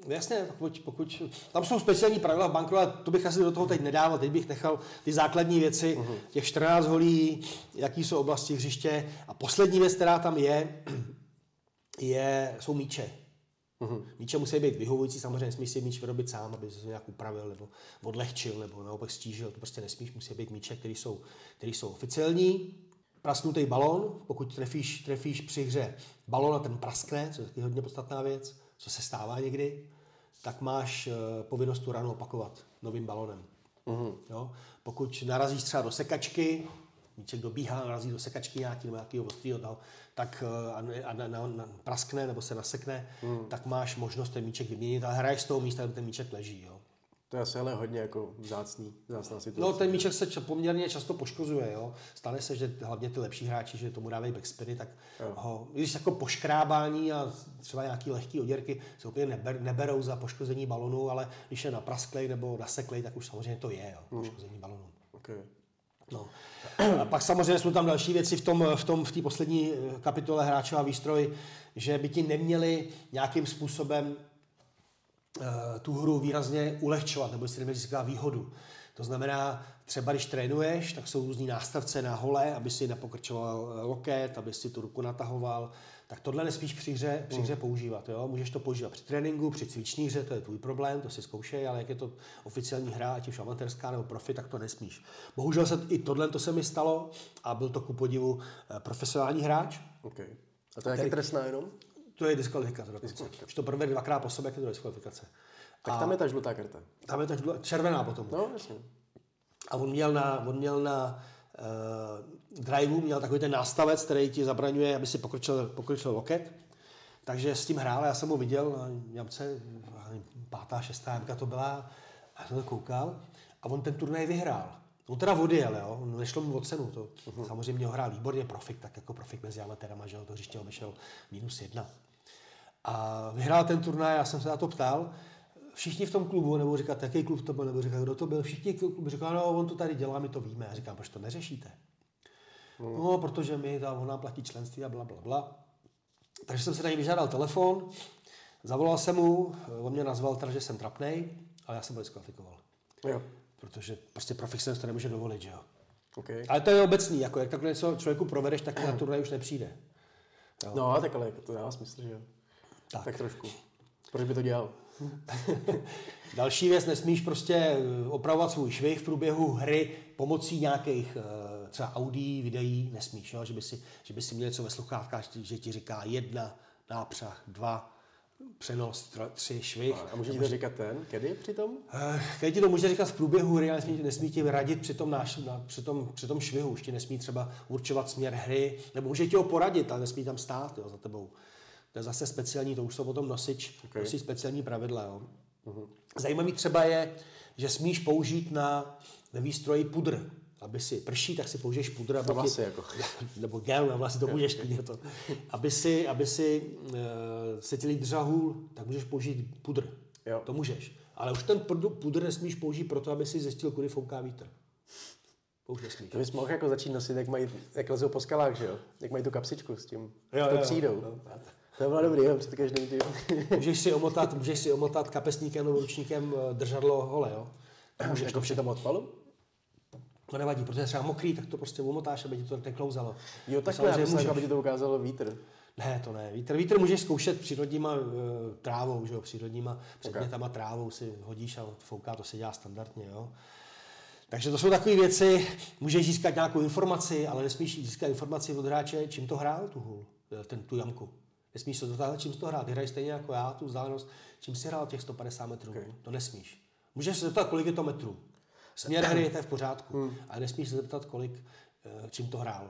Jasně, pokud, pokud, tam jsou speciální pravidla v bankru, ale to bych asi do toho teď nedával. Teď bych nechal ty základní věci, uh-huh. těch 14 holí, jaký jsou oblasti hřiště. A poslední věc, která tam je, je jsou míče. Uh-huh. Míče musí být vyhovující, samozřejmě nesmíš si míč vyrobit sám, aby se nějak upravil nebo odlehčil nebo naopak stížil. To prostě nesmíš, musí být míče, které jsou, které jsou oficiální. Prasknutý balón, pokud trefíš, trefíš při hře balón a ten praskne, což je taky hodně podstatná věc, co se stává někdy, tak máš eh, povinnost tu ranu opakovat novým balonem. Uh-huh. Jo? Pokud narazíš třeba do sekačky, míček dobíhá, narazí do sekačky nějaký, nebo nějakého ostrýho tak eh, a, a na, na, na, praskne nebo se nasekne, uh-huh. tak máš možnost ten míček vyměnit, ale hraješ z toho místa, kde ten míček leží. Jo? To je asi ale hodně jako vzácný, vzácná situace. No, ten míček se č- poměrně často poškozuje, jo. Stane se, že hlavně ty lepší hráči, že tomu dávají backspiny, tak Jo. ho, když jako poškrábání a třeba nějaký lehký oděrky se úplně neber, neberou za poškození balonu, ale když je naprasklej nebo naseklej, tak už samozřejmě to je, jo, poškození balonu. Okay. No. A pak samozřejmě jsou tam další věci v tom, v tom v té poslední kapitole hráčová výstroj, že by ti neměli nějakým způsobem tu hru výrazně ulehčovat, nebo si neměli získat výhodu. To znamená, třeba když trénuješ, tak jsou různý nástavce na hole, aby si nepokrčoval loket, aby si tu ruku natahoval. Tak tohle nesmíš při hře, při hře používat. Jo? Můžeš to používat při tréninku, při cviční hře, to je tvůj problém, to si zkoušej, ale jak je to oficiální hra, ať už amatérská nebo profi, tak to nesmíš. Bohužel se i tohle to se mi stalo a byl to ku podivu eh, profesionální hráč. Okay. A to je jaký trestná jenom? To je diskvalifikace dokonce. Když to provede dvakrát po sobě, je to diskvalifikace. Tak a tam je ta žlutá karta. Tam je ta žlutá, červená potom. No, jasně. A on měl na, on měl na uh, driveu, měl takový ten nástavec, který ti zabraňuje, aby si pokročil, pokročil loket. Takže s tím hrál, já jsem ho viděl na jamce, pátá, šestá jamka to byla, a jsem to koukal. A on ten turnaj vyhrál. On teda odjel, jo, nešlo mu o cenu, to uh-huh. samozřejmě ho hrál výborně, profik, tak jako profik mezi amatérama, že jo, to hřiště obešel minus jedna. A vyhrál ten turnaj, já jsem se na to ptal, všichni v tom klubu, nebo říkat, jaký klub to byl, nebo říkat, kdo to byl, všichni v klubu říkali, no, on to tady dělá, my to víme. Já říkám, proč to neřešíte? Hmm. No, protože my, ta, ona platí členství a bla, bla, bla. Takže jsem se na něj vyžádal telefon, zavolal jsem mu, on mě nazval teda, že jsem trapnej, ale já jsem ho diskvalifikoval. Jo. Protože prostě profik se to nemůže dovolit, že jo. Okay. Ale to je obecný, jako jak takhle něco člověku provedeš, tak na turnaj už nepřijde. Jo. No, tak ale jako to dává smysl, že jo. Tak. tak trošku. Proč by to dělal? Další věc, nesmíš prostě eh, opravovat svůj švih v průběhu hry pomocí nějakých eh, třeba audí, videí, nesmíš, jo? Že, by si, že by si měl něco ve sluchátkách, že ti říká jedna, nápřah, dva, přenos, tři, švih. A může ti to říkat ten, kedy přitom? Eh, kdy ti to může říkat v průběhu hry, ale nesmí, nesmí ti radit při tom, náš, na, při, tom, při tom švihu, už ti nesmí třeba určovat směr hry, nebo může ti ho poradit, ale nesmí tam stát jo, za tebou. To je zase speciální, to už jsou potom nosič, okay. nosič speciální pravidla. Jo. Uh-huh. Zajímavý třeba je, že smíš použít na, ve výstroji pudr. Aby si prší, tak si použiješ pudr. Aby vlasy, ti, jako. Nebo gel na vlasy, to můžeš klidně to. Aby si, aby si uh, se ti držel hůl, tak můžeš použít pudr. Jo. To můžeš. Ale už ten pudr nesmíš použít proto, aby si zjistil, kudy fouká vítr. To už nesmíš. To bys mohl jako začít nosit, jak mají, jak lezou po skalách, že jo? Jak mají tu kapsičku s tím, jo, s tou přídou. Jo, jo. To bylo dobrý, jo, před každým tím. můžeš, si omotat, můžeš si omotat kapesníkem nebo ručníkem eh, držadlo hole, jo? Můžeš jako při tom odpalu? To nevadí, protože je třeba mokrý, tak to prostě omotáš, aby ti to neklouzalo. Jo, takhle, já myslím, aby ti to ukázalo vítr. Ne, to ne. Vítr, vítr můžeš zkoušet přírodníma uh, trávou, že jo, přírodníma předmětama okay. trávou si hodíš a fouká, to se dělá standardně, jo. Takže to jsou takové věci, můžeš získat nějakou informaci, ale nesmíš získat informaci od hráče, čím to hrál tu hůl, eh, ten, tu jamku. Nesmíš se dotáhnout, čím jsi to hrál. Ty hraješ stejně jako já, tu vzdálenost, čím jsi hrál těch 150 metrů. Okay. To nesmíš. Můžeš se zeptat, kolik je to metrů. Směr hry je to v pořádku, hmm. ale nesmíš se zeptat, kolik, eh, čím to hrál.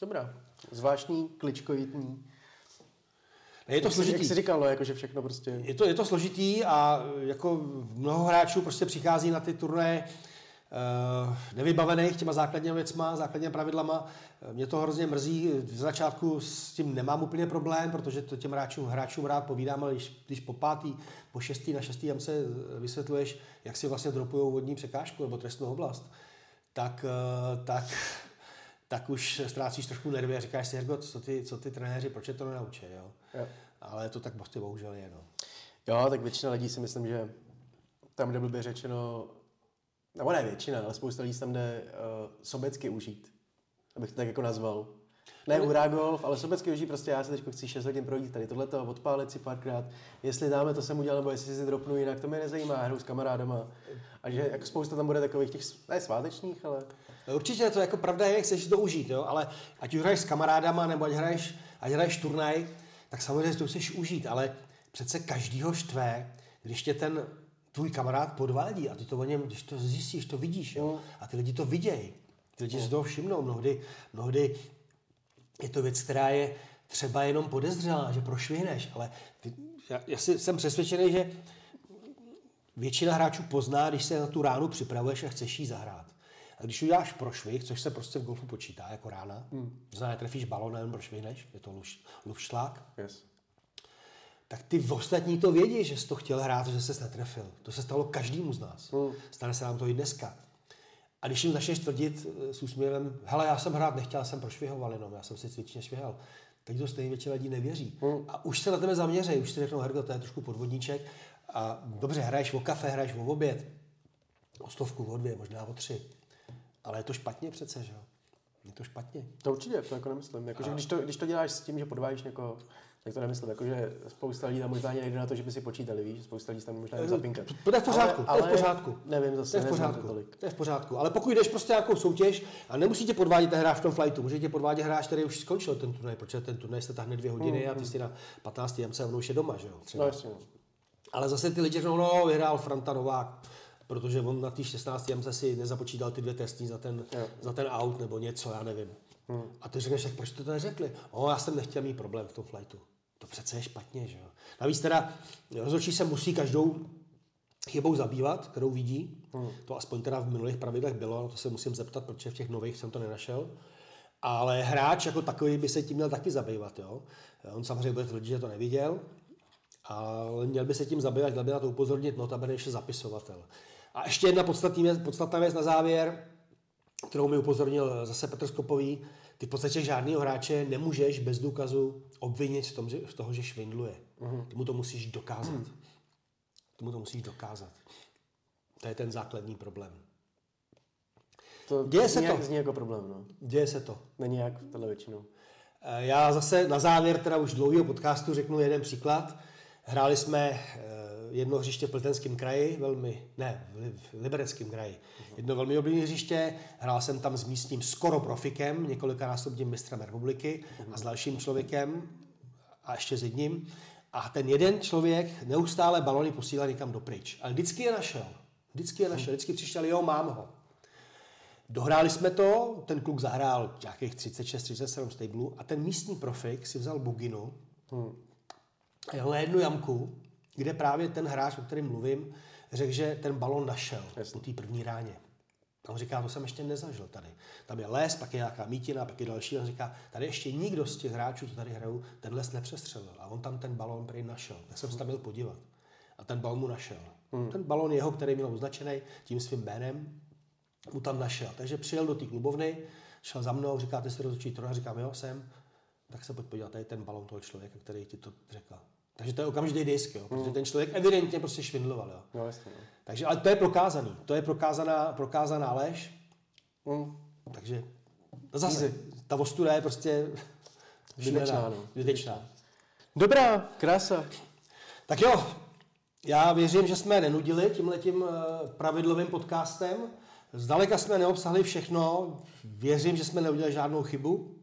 Dobrá. Zvláštní, kličkovitní. Je to složitý. Jak jsi říkal, no, jako, že všechno prostě... Je to, je to složitý a jako mnoho hráčů prostě přichází na ty turné nevybavených těma základními věcma, základními pravidlama. Mě to hrozně mrzí. V začátku s tím nemám úplně problém, protože to těm hráčům, hráčům rád povídám, ale když, když po pátý, po šestý na šestý jamce vysvětluješ, jak si vlastně dropují vodní překážku nebo trestnou oblast, tak, tak tak už ztrácíš trošku nervy a říkáš si, Hergo, co ty, co ty trenéři, proč je to nenaučí, jo? jo. Ale to tak prostě bohužel je, no. Jo, tak většina lidí si myslím, že tam, kde blbě řečeno, nebo ne většina, ale spousta lidí tam jde uh, sobecky užít, abych to tak jako nazval. Ne Ura golf, ale sobecky užít prostě já se teď chci 6 hodin projít tady tohleto, odpálit si párkrát, jestli dáme, to jsem udělal, nebo jestli si dropnu jinak, to mě nezajímá, hru s kamarádama. A že jako spousta tam bude takových těch, ne svátečních, ale... Určitě to jako pravda je, chceš to užít, jo? ale ať už hraješ s kamarádama, nebo ať hraješ, ať hraješ turnaj, tak samozřejmě to chceš užít, ale přece každýho štve, když tě ten tvůj kamarád podvádí a ty to o něm, když to zjistíš, to vidíš, jo? Mm. a ty lidi to vidějí. Ty lidi si toho všimnou. Mnohdy, mnohdy je to věc, která je třeba jenom podezřelá, že prošvihneš, ale ty, já, já si, jsem přesvědčený, že většina hráčů pozná, když se na tu ránu připravuješ a chceš jí zahrát. A když uděláš prošvih, což se prostě v golfu počítá jako rána, hmm. znamená, trefíš balonem, prošvihneš, je to luštlák, yes. Tak ty ostatní to vědí, že jsi to chtěl hrát, že se netrefil. To se stalo každému z nás. Hmm. Stane se nám to i dneska. A když jim začneš tvrdit eh, s úsměvem, hele, já jsem hrát nechtěl, jsem prošvihoval jenom, já jsem si cvičně švihal, tak to stejně většina lidí nevěří. Hmm. A už se na tebe zaměří, už si řeknou, Hergo, to je trošku podvodníček. A dobře, hraješ o kafe, hraješ o oběd, O stovku, o dvě, možná o tři. Ale je to špatně přece, že jo? Je to špatně. To určitě, to jako nemyslím. Jako, že když, to, když to děláš s tím, že podvádíš někoho, tak to nemyslím. Jako, že spousta lidí tam možná ani nejde na to, že by si počítali, víš, spousta lidí tam možná jen zapinkat. To je v pořádku, ale, to je v pořádku. Nevím, To zase je v pořádku. to tolik. To je v pořádku. Ale pokud jdeš prostě nějakou soutěž a nemusí tě podvádět hráč v tom flightu, může tě podvádět hráč, který už skončil ten turnaj, protože ten turnaj se tahne dvě hodiny a ty jsi na 15. jamce a ono už je doma, že jo? třeba. No jasně. no. Ale zase ty lidi řeknou, no, vyhrál Franta Novák, protože on na té 16 jamce si nezapočítal ty dvě testní za ten, Jo. za ten out nebo něco, já nevím. Hmm. A ty řekneš, tak proč to neřekli? O, já jsem nechtěl mít problém v tom flightu. To přece je špatně, že jo? Navíc teda rozhodčí se musí každou chybou zabývat, kterou vidí. Hmm. To aspoň teda v minulých pravidlech bylo, no to se musím zeptat, protože v těch nových jsem to nenašel. Ale hráč jako takový by se tím měl taky zabývat. Jo? On samozřejmě bude tvrdit, že to neviděl, ale měl by se tím zabývat, měl by na to upozornit notabene ještě zapisovatel. A ještě jedna podstatná věc, podstatná věc na závěr, kterou mi upozornil zase Petr Skopový. Ty v podstatě žádného hráče nemůžeš bez důkazu obvinit z, tom, že, z toho, že švindluje. Ty mu to musíš dokázat. Ty mu to musíš dokázat. To je ten základní problém. To Děje se to. Zní jako problém, no. Děje se to. Není jak tohle většinou. Eh, Já zase na závěr teda už dlouhého podcastu řeknu jeden příklad. Hráli jsme eh, jedno hřiště v Plzeňském kraji, velmi, ne, v Li- v Libereckém kraji. Jedno velmi oblíbené hřiště, hrál jsem tam s místním skoro profikem, několikanásobným mistrem republiky a s dalším člověkem a ještě s jedním. A ten jeden člověk neustále balony posílal někam dopryč. Ale vždycky je našel. Vždycky je našel. Vždycky přišel, jo, mám ho. Dohráli jsme to, ten kluk zahrál nějakých 36-37 stablů a ten místní profik si vzal buginu Hmm. jel na jednu jamku, kde právě ten hráč, o kterém mluvím, řekl, že ten balon našel po té první ráně. A on říká, to jsem ještě nezažil tady. Tam je les, pak je nějaká mítina, pak je další. A on říká, tady ještě nikdo z těch hráčů, co tady hrajou, ten les nepřestřelil. A on tam ten balon prý našel. Tak jsem se tam byl podívat. A ten balon mu našel. Hmm. Ten balon jeho, který měl označený tím svým jménem, mu tam našel. Takže přijel do té klubovny, šel za mnou, říká, ty jsi rozhodčí trojka, říkám, jo, jsem. Tak se pojď podívat, tady je ten balon toho člověka, který ti to řekl. Takže to je okamžitý disk, jo, protože ten člověk evidentně prostě švindloval. Jo. No jasně, no. Takže, ale to je prokázaný. To je prokázaná, prokázaná lež. Hmm. Takže zase, ta ostuda je prostě Zbytečná, šílená, no. Dobrá, krása. Tak jo, já věřím, že jsme nenudili tímhletím eh, pravidlovým podcastem. Zdaleka jsme neobsahli všechno. Věřím, že jsme neudělali žádnou chybu,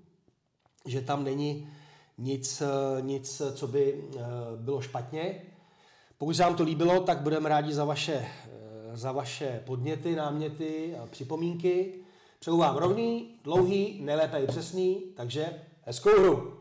že tam není nic, eh, nic co by eh, bylo špatně. Pokud se vám to líbilo, tak budeme rádi za vaše, eh, za vaše podněty, náměty a připomínky. Přeju vám rovný, dlouhý, nejlépe i přesný, takže hezkou hru.